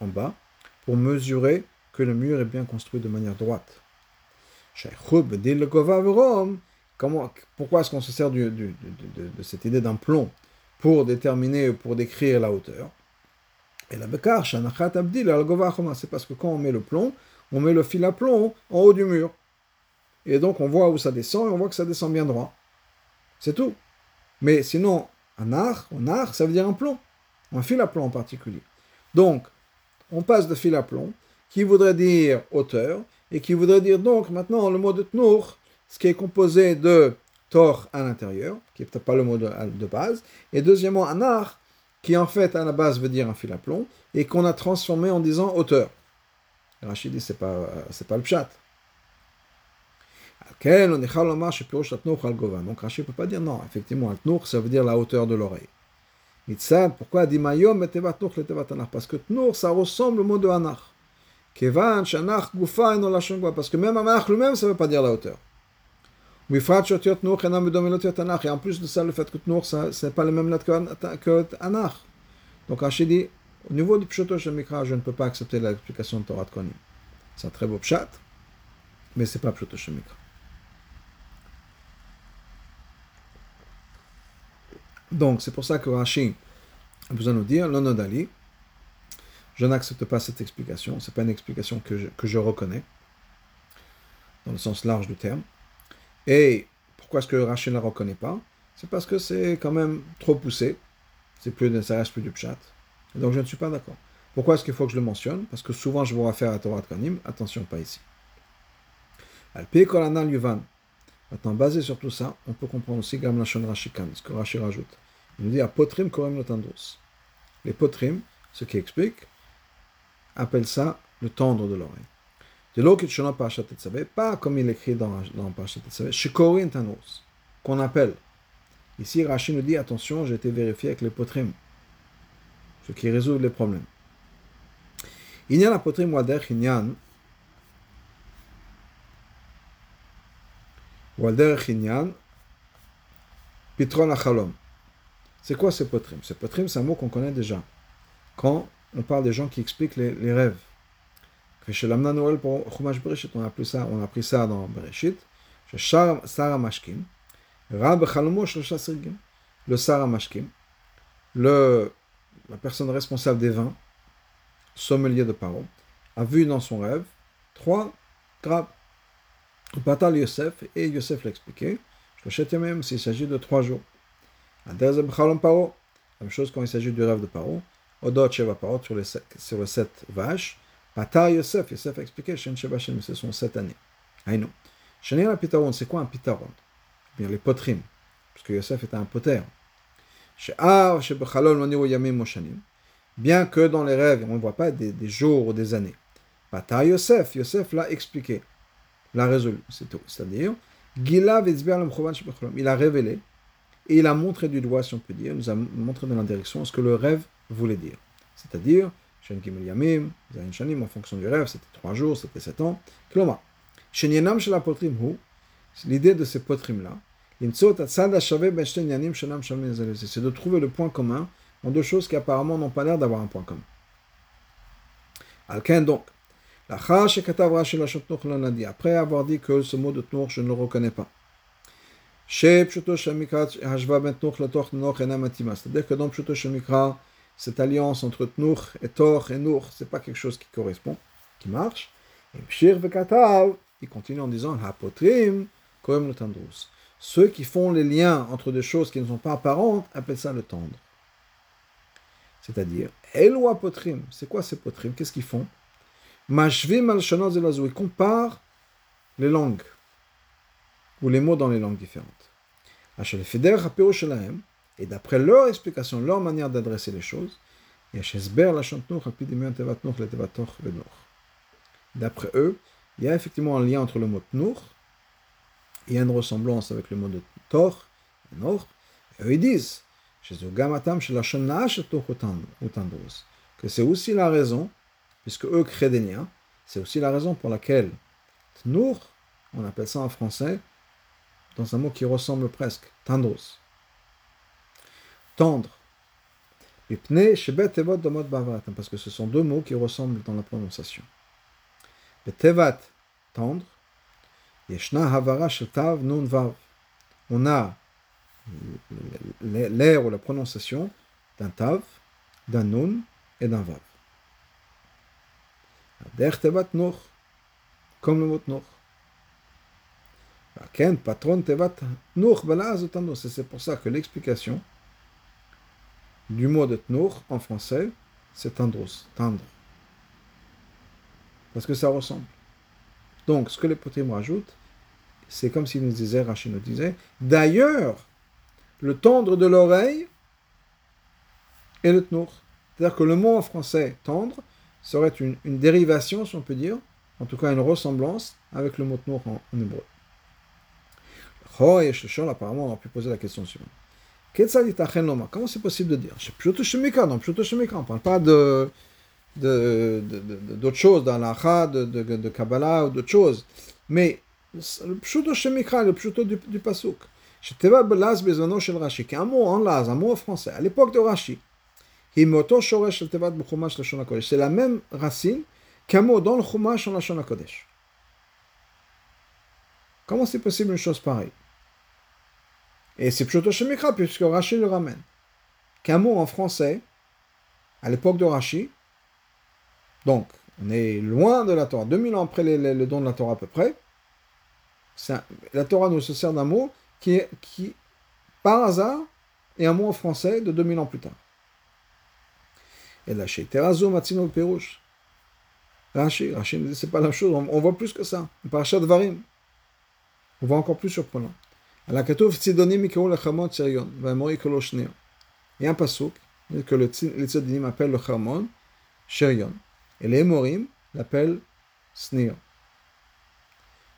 en bas, pour mesurer que le mur est bien construit de manière droite. Comment, pourquoi est-ce qu'on se sert de, cette idée d'un plomb pour déterminer, pour décrire la hauteur? Et la bekar, c'est parce que quand on met le plomb, on met le fil à plomb en haut du mur. Et donc on voit où ça descend et on voit que ça descend bien droit. C'est tout. Mais sinon, un art, un art, ça veut dire un plomb. Un fil à plomb en particulier. Donc, on passe de fil à plomb, qui voudrait dire hauteur, et qui voudrait dire donc maintenant le mot de tnour, ce qui est composé de tor à l'intérieur, qui n'est peut-être pas le mot de, base, et deuxièmement un art, qui en fait à la base veut dire un fil à plomb, et qu'on a transformé en disant hauteur. Rachid dit c'est pas, c'est pas le pshat. Donc Rachid ne peut pas dire non. Effectivement, Tnour, ça veut dire la hauteur de l'oreille. Mitzad, pourquoi dit Mayom Parce que Tnour, ça ressemble au mot de Anach. Kevan, Shanach, Gufa, et la Parce que même Anach lui-même, ça ne veut pas dire la hauteur. Et en plus de ça, le fait que Tnour, ce n'est pas le même lettre que Anach. Donc Rachid dit, au niveau du Pshoto Mikra, je ne peux pas accepter l'explication de Torah de Konim. C'est un très beau Pshat, mais ce n'est pas Pshoto Mikra. Donc, c'est pour ça que Rashi a besoin de nous dire, l'onodali, je n'accepte pas cette explication, ce n'est pas une explication que je, que je, reconnais, dans le sens large du terme. Et pourquoi est-ce que Rashi ne la reconnaît pas? C'est parce que c'est quand même trop poussé, c'est plus, ça reste plus du pchat. donc je ne suis pas d'accord. Pourquoi est-ce qu'il faut que je le mentionne? Parce que souvent je vous réfère à Torah Kanim, attention, pas ici. Alpi Kolanal Yuvan, Maintenant, basé sur tout ça, on peut comprendre aussi Gam Lachon Rashikan, ce que Rashi rajoute. Il nous dit Apotrim Korem Lotandros. Les potrim, ce qui explique, appellent ça le tendre de l'oreille. De l'eau qui est pas comme il écrit dans, dans Parashat Tetzavé, Shikorin Tandros, qu'on appelle. Ici, Rashi nous dit attention, j'ai été vérifié avec les potrim, ce qui résout les problèmes. Inyan Apotrim Wader Inyan, Pitron C'est quoi ce potrim? Ce potrim, c'est un mot qu'on connaît déjà. Quand on parle des gens qui expliquent les, les rêves. Chez l'Amna Noël pour Chumash Bereshit, on a pris ça, on a pris ça dans Bereshit. Chez Sarah Mashkim, Rab Chalomo Sirgim, le Sarah Mashkim, le, la personne responsable des vins, sommelier de parole, a vu dans son rêve trois grappes Batal Yosef, et Yosef l'a expliqué, le même s'il s'agit de trois jours. La même chose quand il s'agit du rêve de Paro, Odot Sheva Parot sur les, sur sept vaches. Batal Yosef, Yosef a expliqué, Shen ce sont sept années. Shenir la Pitaron, c'est quoi un Pitaron Bien les potrim, parce que Yosef était un poter. Bien que dans les rêves, on ne voit pas des, jours ou des années. Bata Yosef, Yosef l'a expliqué, l'a résolu, c'est-à-dire, il a révélé et il a montré du doigt, si on peut dire, il nous a montré dans la direction ce que le rêve voulait dire. C'est-à-dire, en fonction du rêve, c'était trois jours, c'était sept ans. L'idée de ces potrim-là, ben c'est de trouver le point commun en deux choses qui apparemment n'ont pas l'air d'avoir un point commun. Alken donc, après avoir dit que ce mot de Tnour, je ne le reconnais pas. C'est-à-dire que dans Pshuto Shemikra, cette alliance entre Tnour et Tor et Nour, ce n'est pas quelque chose qui correspond, qui marche. Et Pshir Vekatav, il continue en disant Hapotrim, le. Ceux qui font les liens entre des choses qui ne sont pas apparentes appellent ça le tendre. C'est-à-dire, Elo c'est quoi ces potrim? Qu'est-ce qu'ils font? Ils comparent les langues ou les mots dans les langues différentes. Et d'après leur explication, leur manière d'adresser les choses, d'après eux, il y a effectivement un lien entre le mot tnour, il y a une ressemblance avec le mot de tor, nor, et eux ils disent que c'est aussi la raison, puisque eux créent des liens, c'est aussi la raison pour laquelle tnour, on appelle ça en français, dans un mot qui ressemble presque, tandros tendre. Parce que ce sont deux mots qui ressemblent dans la prononciation. Le tevat, tendre. On a l'air ou la prononciation d'un tav, d'un nun et d'un vav. Comme le mot patron C'est pour ça que l'explication du mot de tnour en français, c'est tendros, tendre. Parce que ça ressemble. Donc, ce que les potimes rajoutent, c'est comme s'ils nous disaient, Rachid nous disait, d'ailleurs, le tendre de l'oreille est le tnour. C'est-à-dire que le mot en français tendre serait une, une, dérivation, si on peut dire, en tout cas une ressemblance avec le mot noir en, en hébreu. Choyesh, le apparemment, on aurait pu poser la question suivante. qu'est-ce que ça dit Tachenoma Comment c'est possible de dire? Pshuto Shemika, non, Pshuto Shemika, on ne parle pas de d'autres de, de, choses dans l'Acha, de, Kabbalah ou d'autres choses. Mais le Pshuto Shemika, le Pshuto du, du Pasuk. Sheteva Belaz Bezano Shel Rashi, qui est un mot en Laz, un mot en français. À l'époque de Rashi, c'est la même racine qu'un mot dans le Chumash en Lashon HaKodesh. Comment c'est possible une chose pareille Et c'est plutôt Shemikra, puisque Rashi le ramène. Qu'un mot en français, à l'époque de Rashi, donc on est loin de la Torah, 2000 ans après le don de la Torah à peu près, la Torah nous se sert d'un mot qui, qui, par hasard, est un mot en français de 2000 ans plus tard. Et là, chez Terazo, Matzino, Perouche. Rashi, Rashi c'est pas la chose, on, voit plus que ça. Parachat Varim. On voit encore plus surprenant. Il y a un pasuk que le Tzidonim appelle le Chamon Sherion. Et les Morim l'appellent Snir.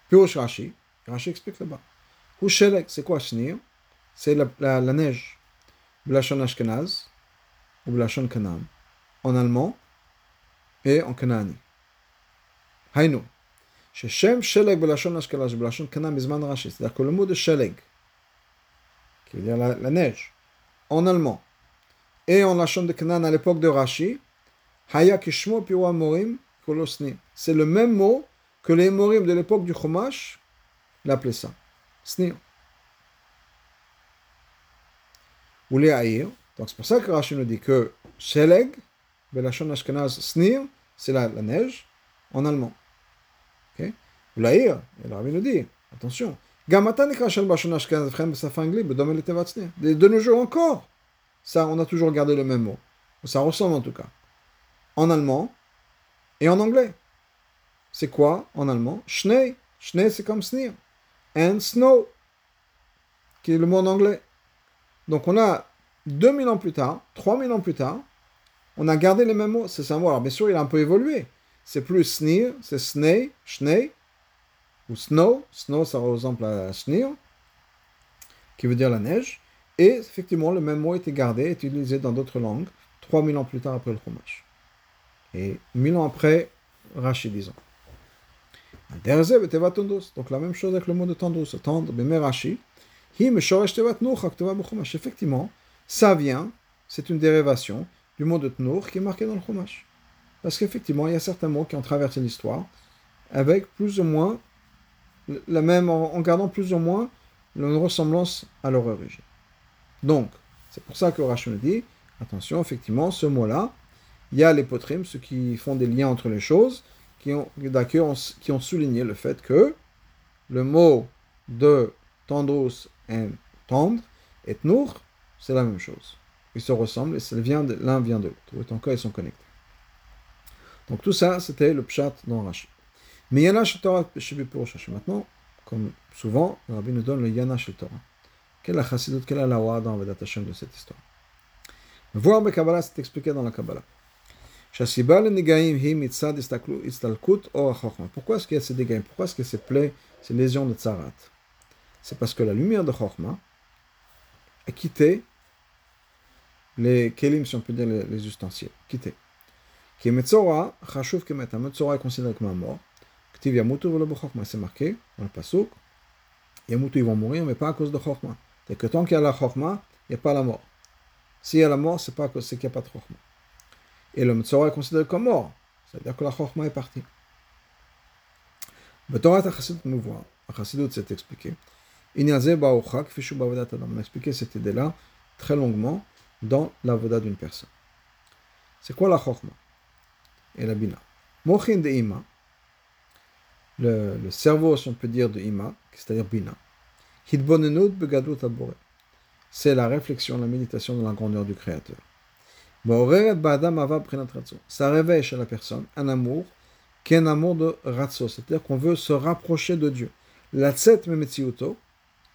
Pirosh Rashi, Rashi explique là-bas. Ou c'est quoi Snir C'est la, la, la, neige. Blachon Ashkenaz ou Blachon Canaan en allemand et en Kanaani. Hainu. C'est-à-dire que le mot de sheleg, qui veut dire la, la, neige, en allemand, et en lachon de Canaan à l'époque de Rashi, c'est le même mot que les morim de l'époque du Chumash l'appelaient ça. Snir. Ou les haïr. Donc c'est pour ça que Rashi nous dit que sheleg, Belashon Ashkenaz, Snir, c'est la, neige en allemand. L'aïr, et le rabbi nous dit, attention, de nos jours encore, ça, on a toujours gardé le même mot. Ça ressemble en tout cas. En allemand et en anglais. C'est quoi en allemand? Schnee. Schnee, c'est comme snir. And snow, qui est le mot en anglais. Donc on a 2000 ans plus tard, 3000 ans plus tard, on a gardé les mêmes mots. C'est ça mot. Alors bien sûr, il a un peu évolué. C'est plus snir, c'est snei, schnei, ou snow. Snow, ça ressemble à snir, qui veut dire la neige. Et effectivement, le même mot était gardé, est utilisé dans d'autres langues, 3000 ans plus tard après le Chumash. Et 1000 ans après, Rashi, disons. Donc la même chose avec le mot de tendrus, tendre, mais Rashi. Effectivement, ça vient, c'est une dérivation du mot de tnour qui est marqué dans le Chumash. Parce qu'effectivement, il y a certains mots qui ont traversé l'histoire avec plus ou moins la même, en, gardant plus ou moins une ressemblance à leur origine. Donc, c'est pour ça que Rashi nous dit, attention, effectivement, ce mot-là, il y a les potrimes, ceux qui font des liens entre les choses, qui ont, souligné le fait que le mot de tendros et tendre et tnour, c'est la même chose. Ils se ressemblent et l'un vient de l'autre. Autant cas, ils sont connectés. Donc tout ça, c'était le pshat dans Rashi. Mais Yana Torah Maintenant, comme souvent, le rabbi nous donne le Yana Torah. Quelle la chassidut, quelle la lawa dans Vedat Hashem de cette histoire? Voir le Kabbalah, c'est expliqué dans la Kabbalah. Pourquoi est-ce qu'il y a ces dégâts Pourquoi est-ce que ces plaies, ces lésions de tzarat C'est parce que la lumière de Chokhmah a quitté les kelim, si on peut dire les, ustensiles. Quitté. Qui est Metzora, Chashuv Kemet. Un Metzora est considéré comme un mort. Ktiv Yamutu Velo Chokhmah. C'est marqué dans le Pasuk. Yamutu, ils vont mourir, mais pas à cause de Chokhmah. C'est que tant qu'il y a la Chokhmah, il n'y a pas la mort. S'il y a la mort, c'est pas qu'il n'y a pas de Chokhmah. Et le Metzora est considéré comme mort. C'est-à-dire que la Chokhmah est partie. Torah Chassidut nous voit. Chassidut s'est expliqué. On a expliqué cette idée-là très longuement dans la voda d'une personne. C'est quoi la Chokhmah et la Bina? Mochin de Ima, le, le, cerveau, si on peut dire, de Ima, c'est-à-dire Bina. C'est la réflexion, la méditation de la grandeur du Créateur. Ça réveille chez la personne un amour qui est un amour de ratso, c'est-à-dire qu'on veut se rapprocher de Dieu. La tset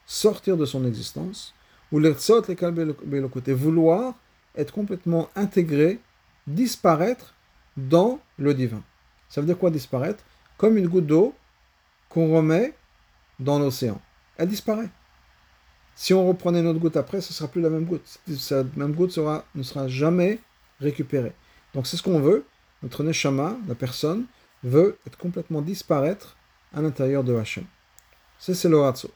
sortir de son existence, ou le côté vouloir être complètement intégré, disparaître dans le divin. Ça veut dire quoi disparaître? Comme une goutte d'eau qu'on remet dans l'océan. Elle disparaît. Si on reprenait notre goutte après, ce ne sera plus la même goutte. Cette même goutte ne sera jamais récupérée. Donc c'est ce qu'on veut. Notre neshama, la personne, veut être complètement disparaître à l'intérieur de Hachem. Ça, c'est le ratso.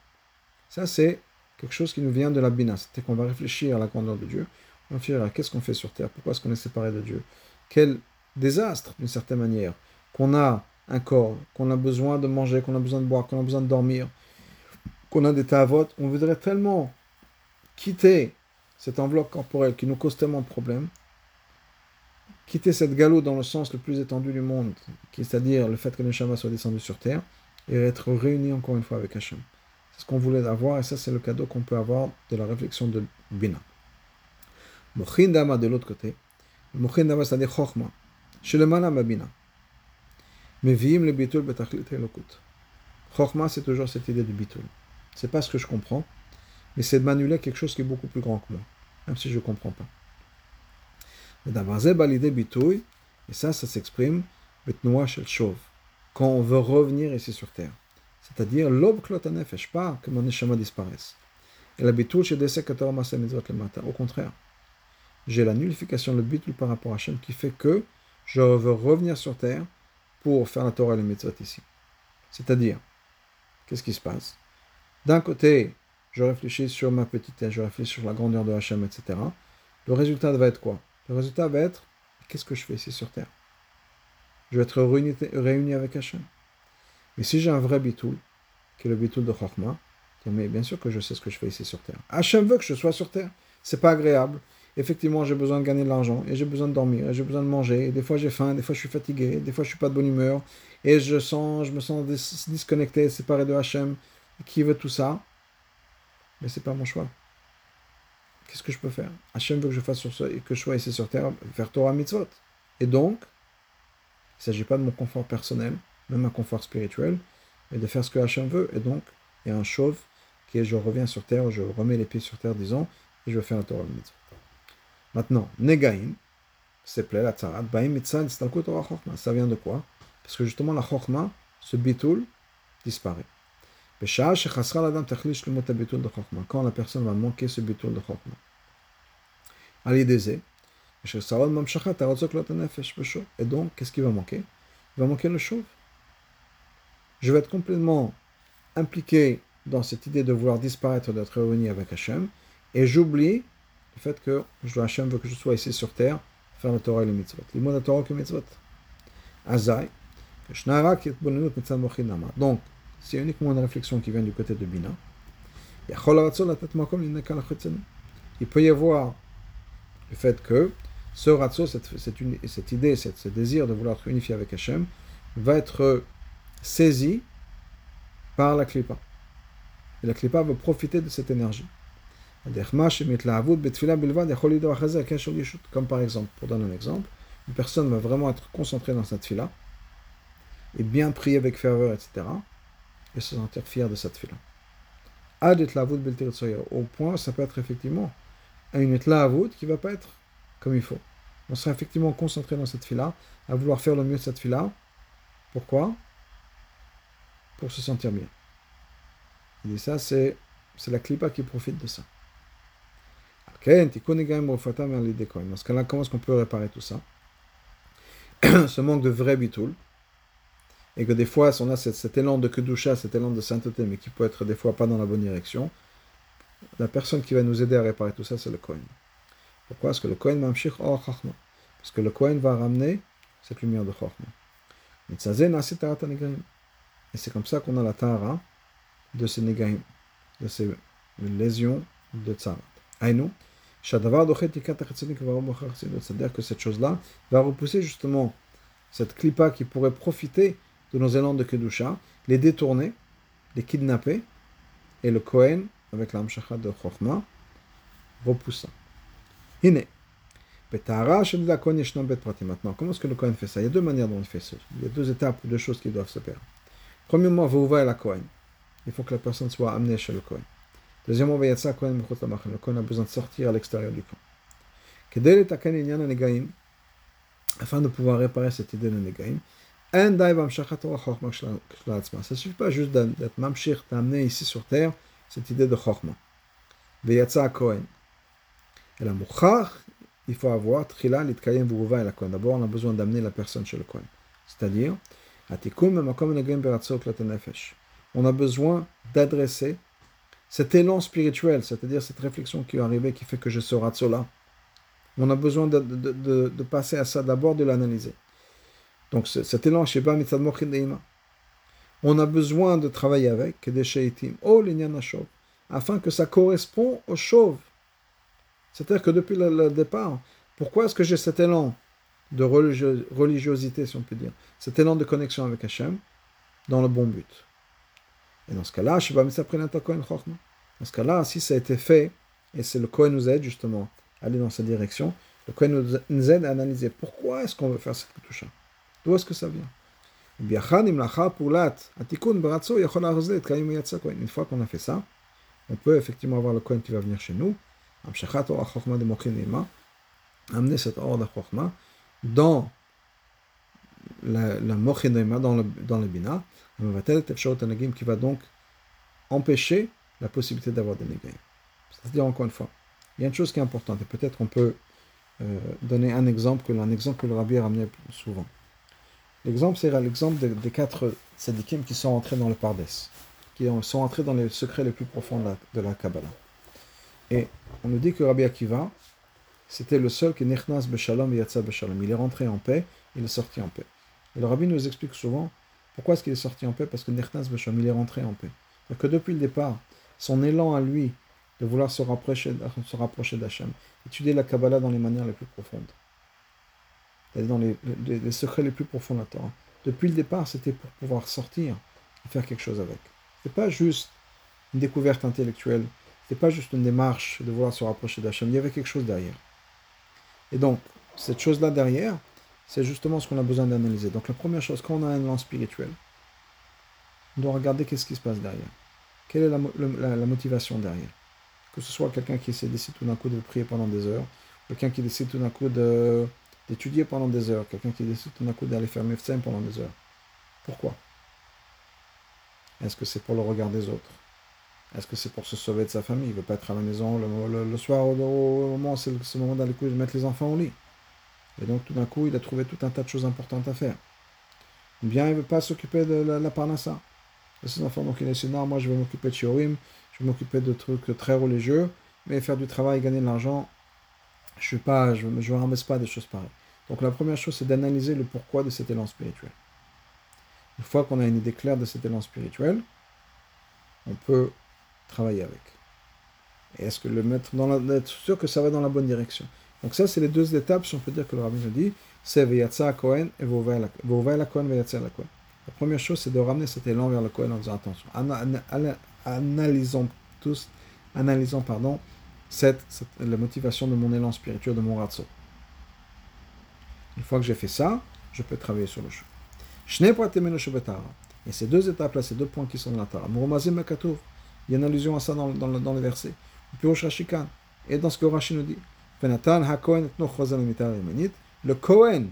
Ça, c'est quelque chose qui nous vient de la bina. C'est qu'on va réfléchir à la grandeur de Dieu. On va réfléchir qu'est-ce qu'on fait sur terre, pourquoi est-ce qu'on est séparé de Dieu. Quel désastre, d'une certaine manière, qu'on a un corps, qu'on a besoin de manger, qu'on a besoin de boire, qu'on a besoin de dormir, qu'on a des tavotes. On voudrait tellement quitter cette enveloppe corporelle qui nous cause tellement de problèmes, quitter cette galop dans le sens le plus étendu du monde, c'est-à-dire le fait que le Shama soit descendu sur terre, et être réunis encore une fois avec Hachem. Ce qu'on voulait avoir, et ça c'est le cadeau qu'on peut avoir de la réflexion de Bina. Mochin Dama de l'autre côté, Mochin Dama c'est-à-dire Chochma, chez le Bina. Mais vim le bitul betachlit elokut. Chochma c'est toujours cette idée de bitul. C'est pas ce que je comprends, mais c'est de m'annuler quelque chose qui est beaucoup plus grand que moi, même si je ne comprends pas. Et ça, ça s'exprime quand on veut revenir ici sur terre. C'est-à-dire, l'aube klotanefesh, pas que mon neshama disparaisse. Et la bitul chez le matin. Au contraire, j'ai la nullification, le bitul par rapport à Hachem qui fait que je veux revenir sur terre pour faire la Torah et le mitzvot ici. C'est-à-dire, qu'est-ce qui se passe? D'un côté, je réfléchis sur ma petite je réfléchis sur la grandeur de Hachem, etc. Le résultat va être quoi? Le résultat va être qu'est-ce que je fais ici sur terre? Je vais être réuni, avec Hachem. Mais si j'ai un vrai bitoul, qui est le bitoul de Chorma, mais bien sûr que je sais ce que je fais ici sur terre. Hachem veut que je sois sur terre. C'est pas agréable. Effectivement, j'ai besoin de gagner de l'argent, et j'ai besoin de dormir, et j'ai besoin de manger, des fois j'ai faim, des fois je suis fatigué, des fois je suis pas de bonne humeur, et je sens, je me sens disconnecté, séparé de Hachem qui veut tout ça, mais c'est pas mon choix. Qu'est-ce que je peux faire? Hachem veut que je fasse que je sois ici sur terre, faire Torah mitzvot. Et donc, il ne s'agit pas de mon confort personnel, même un confort spirituel, mais de faire ce que Hachem veut. Et donc, il y a un chauve qui est je reviens sur terre, je remets les pieds sur terre, disons, et je faire la Torah mitzvot. Maintenant, Negaim, ses plaies, la tzarat, ça vient de quoi? Parce que justement, la chokma, ce bitoul, disparaît. Quand la personne va manquer ce bitoul de chokma. Et donc, qu'est-ce qui va manquer? Il va manquer le chauve. Je vais être complètement impliqué dans cette idée de vouloir disparaître, d'être réuni avec Hachem, et j'oublie le fait que je Hachem veut que je sois ici sur terre, faire le Torah et le mitzvot. Le Torah et le mitzvot. Azai, donc, c'est uniquement une réflexion qui vient du côté de Bina. Il peut y avoir le fait que ce ratso, cette, idée, ce désir de vouloir être unifié avec Hachem, va être saisi par la klipa. Et la klipa va profiter de cette énergie. Comme par exemple, pour donner un exemple, une personne va vraiment être concentrée dans cette fila, et bien prier avec ferveur, etc., et se sentir fier de cette fila. Au point, ça peut être effectivement une etlavut qui ne va pas être comme il faut. On sera effectivement concentré dans cette fila, à vouloir faire le mieux de cette fila. Pourquoi? Pour se sentir bien. Il dit ça, c'est la clipa qui profite de ça. Dans ce cas-là, comment est-ce qu'on peut réparer tout ça? Ce manque de vrai bitoul. Et que des fois, on a cet, élan de kedusha, cet élan de sainteté, mais qui peut être des fois pas dans la bonne direction. La personne qui va nous aider à réparer tout ça, c'est le Kohen. Pourquoi? Parce que le Kohen mamshich or chachma. Parce que le Kohen va ramener cette lumière de chachma. Et c'est comme ça qu'on a la tara de ces negaim, de ces lésions de tzarat. Aïnou, c'est-à-dire que cette chose-là va repousser justement cette clipa qui pourrait profiter de nos élans de Kedusha, les détourner, les kidnapper, et le Kohen, avec l'amshacha de Chochma, repousse ça. Maintenant, comment est-ce que le Kohen fait ça? Il y a deux manières dont il fait ça. Il y a deux étapes, deux choses qui doivent se faire. Premièrement, vous à la Kohen. Il faut que la personne soit amenée chez le Kohen. Deuxièmement, le Kohen a besoin de sortir à l'extérieur du camp. Afin de pouvoir réparer cette idée de Negaim, ça ne suffit pas juste d'être mamshir, d'amener ici sur terre cette idée de Chochma. Veyatsa Kohen. Et la mouchar, il faut avoir trila litkayem vuruva et la Kohen. D'abord, on a besoin d'amener la personne chez le Kohen. C'est-à-dire, on a besoin d'adresser cet élan spirituel, c'est-à-dire cette réflexion qui est arrivée, qui fait que je serai là. On a besoin de, passer à ça, d'abord de l'analyser. Donc cet élan, on a besoin de travailler avec oh, afin que ça correspond au chauve. C'est-à-dire que depuis le, départ, pourquoi est-ce que j'ai cet élan de religiosité, si on peut dire, cet élan de connexion avec Hachem, dans le bon but. Et dans ce cas-là, je Dans ce cas-là, si ça a été fait, et c'est le Kohen nous aide justement à aller dans cette direction, le Kohen nous aide à analyser pourquoi est-ce qu'on veut faire cette touche D'où est-ce que ça vient? Une fois qu'on a fait ça, on peut effectivement avoir le Kohen qui va venir chez nous, amener cette ordre de dans la, la dans le, dans le bina, qui va donc empêcher la possibilité d'avoir des négaim. C'est-à-dire, encore une fois, il y a une chose qui est importante, et peut-être on peut euh, donner un exemple, que, un exemple que le rabbi a ramené souvent. L'exemple, c'est l'exemple des, quatre sadikim qui sont entrés dans le Pardes, qui sont entrés dans les secrets les plus profonds de la, Kabbalah. Et on nous dit que Rabbi Akiva, c'était le seul qui nechnas beshalom et yatsa beshalom. Il est rentré en paix, il est sorti en paix. Et le rabbi nous explique souvent pourquoi est-ce qu'il est sorti en paix Parce que Nechnas Besham, il est rentré en paix. Donc que depuis le départ, son élan à lui de vouloir se rapprocher, se d'Hachem, étudier la Kabbalah dans les manières les plus profondes, dans les, secrets les plus profonds de la Torah. Depuis le départ, c'était pour pouvoir sortir et faire quelque chose avec. Ce pas juste une découverte intellectuelle, ce pas juste une démarche de vouloir se rapprocher d'Hachem, il y avait quelque chose derrière. Et donc, cette chose-là derrière, c'est justement ce qu'on a besoin d'analyser. Donc la première chose, quand on a un élan spirituel, on doit regarder qu'est-ce qui se passe derrière. Quelle est la, motivation derrière? Que ce soit quelqu'un qui décide tout d'un coup de prier pendant des heures, quelqu'un qui décide tout d'un coup d'étudier pendant des heures, quelqu'un qui décide tout d'un coup d'aller faire médecin pendant des heures. Pourquoi? Est-ce que c'est pour le regard des autres? Est-ce que c'est pour se sauver de sa famille? Il ne veut pas être à la maison le, soir au, moment, c'est le, moment d'aller mettre les enfants au lit. Et donc tout d'un coup, il a trouvé tout un tas de choses importantes à faire. Ou bien il ne veut pas s'occuper de la, la parnassa. De ses enfants, donc il a dit, non, moi je vais m'occuper de Shiorim, je vais m'occuper de trucs très religieux, mais faire du travail, gagner de l'argent, je ne je, je ramasse pas des choses pareilles. Donc la première chose, c'est d'analyser le pourquoi de cet élan spirituel. Une fois qu'on a une idée claire de cet élan spirituel, on peut travailler avec. Et est-ce que le mettre dans la, être sûr que ça va dans la bonne direction? Donc ça, c'est les deux étapes, si on peut dire que le rabbin nous dit, c'est Veyatsa Kohen et la Kohen Veyatsa la Kohen. La première chose, c'est de ramener cet élan vers le Kohen en disant attention. Analysons tous, analysons, pardon, cette, la motivation de mon élan spirituel, de mon ratso. Une fois que j'ai fait ça, je peux travailler sur le chemin. Et ces deux étapes-là, ces deux points qui sont dans la Tara. Il y a une allusion à ça dans, dans, dans le verset. Et dans ce que Rashi nous dit. Le Kohen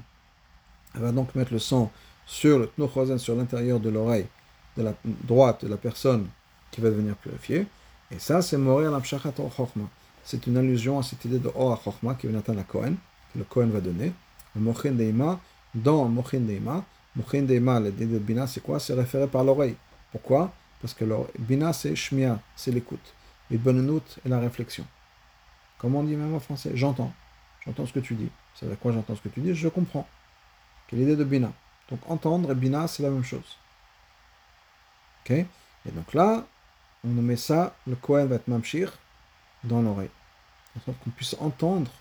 va donc mettre le sang sur le tnochozen, sur l'intérieur de l'oreille de la droite de la personne qui va devenir purifiée. Et ça, c'est Morir l'Amshachat Chokma. C'est une allusion à cette idée de Or Chokma qui vient la Kohen, que le Kohen va donner. Mochin Deima, dans Mochin Deima, Mochin Deima, l'idée de Bina, c'est quoi? C'est référé par l'oreille. Pourquoi? Parce que Bina, c'est Shmia, c'est l'écoute. Et Bonenout est la réflexion. Comment on dit même en français? J'entends. J'entends ce que tu dis. C'est avec quoi j'entends ce que tu dis? Je comprends. Quelle l'idée de Bina? Donc entendre et Bina, c'est la même chose. Ok? Et donc là, on met ça, le Kohen va être Mamshir, dans l'oreille. De sorte qu'on puisse entendre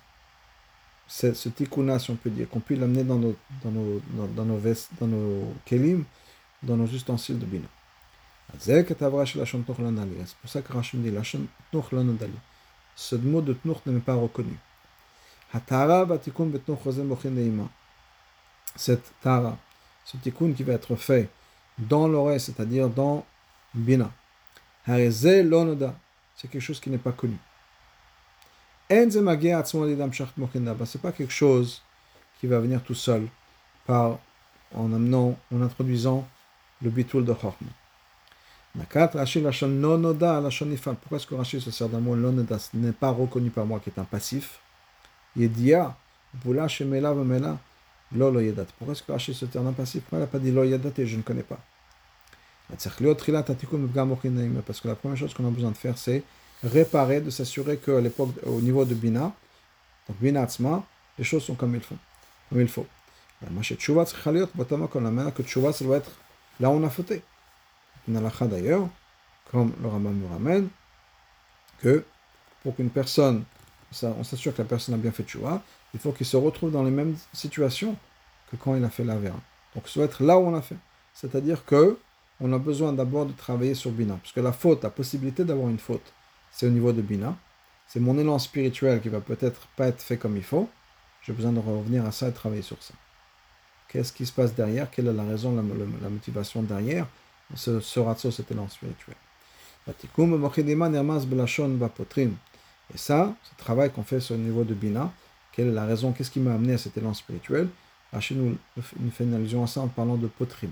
ce, ce tikkuna, si on peut dire, qu'on puisse l'amener dans nos, dans nos, dans, nos vestes, dans nos kelim, dans nos ustensiles de bina. C'est pour ça que Rachim dit, ce mot de tnuch n'est pas reconnu. Cette tara, ce tikkun qui va être fait dans l'oreille, c'est-à-dire dans bina. C'est quelque chose qui n'est pas connu. C'est pas quelque chose qui va venir tout seul en amenant, en introduisant le bitul de Chorma. Pourquoi est-ce que Rashi se sert d'un mot Ce n'est pas reconnu par moi qui est un passif? Yedia, Bula Shemela Vemela, Lolo Yedat. Pourquoi est-ce que Rashi se sert d'un passif? Pourquoi il n'a pas dit Lo Yedat et je ne connais pas? Parce que la première chose qu'on a besoin de faire, c'est réparer, de s'assurer qu'à l'époque, au niveau de Bina, donc Bina Atzma, les choses sont comme il faut. Comme il faut. La Tchouva que Tchouva, ça doit être là où on a fauté. Une d'ailleurs, comme le Rambam nous ramène, que pour qu'une personne, on s'assure que la personne a bien fait Tchouva, il faut qu'il se retrouve dans les mêmes situations que quand il a fait la l'Avera. Donc, il doit être là où on a fait. C'est-à-dire que on a besoin d'abord de travailler sur Bina. Parce que la faute, la possibilité d'avoir une faute, c'est au niveau de Bina. C'est mon élan spirituel qui va peut-être pas être fait comme il faut. J'ai besoin de revenir à ça et travailler sur ça. Qu'est-ce qui se passe derrière? Quelle est la raison, la, motivation derrière? Ce, ce ratio, cet élan spirituel Et ça, ce travail qu'on fait sur le niveau de Bina, quelle est la raison Qu'est-ce qui m'a amené à cet élan spirituel? Rachid nous, nous fait une allusion à ça en parlant de potrim.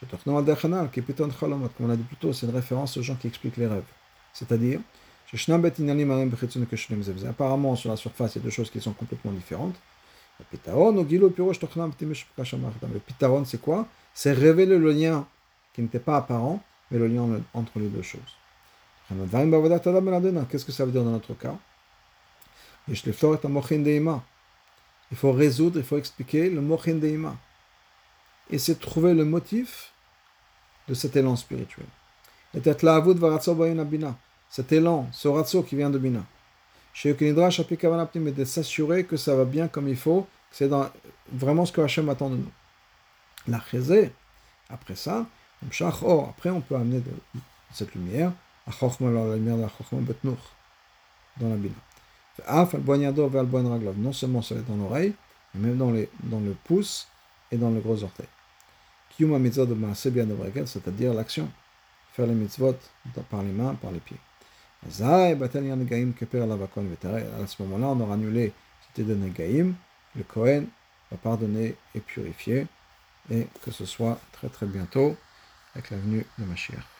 Comme on a dit plus tôt, c'est une référence aux gens qui expliquent les rêves. C'est-à-dire, apparemment sur la surface, il y a deux choses qui sont complètement différentes. Le pitaron, c'est quoi? C'est révéler le lien qui n'était pas apparent, mais le lien entre les deux choses. Qu'est-ce que ça veut dire dans notre cas? Il faut résoudre, il faut expliquer le mochin deima. Et c'est trouver le motif de cet élan spirituel cet élan, ce ratio qui vient de Bina. Chez mais de s'assurer que ça va bien comme il faut, que c'est vraiment ce que Hachem attend de nous. La après ça, après on peut amener de, cette lumière, à la lumière de la Betnour, dans la Bina. Non seulement ça va être dans l'oreille, mais même dans, les, dans le pouce et dans le gros orteil. c'est-à-dire l'action. Faire les mitzvot par les mains, par les pieds. À ce moment-là, on aura annulé idée de Negaïm le Kohen va pardonner et purifier, et que ce soit très très bientôt avec la venue de Mashiach.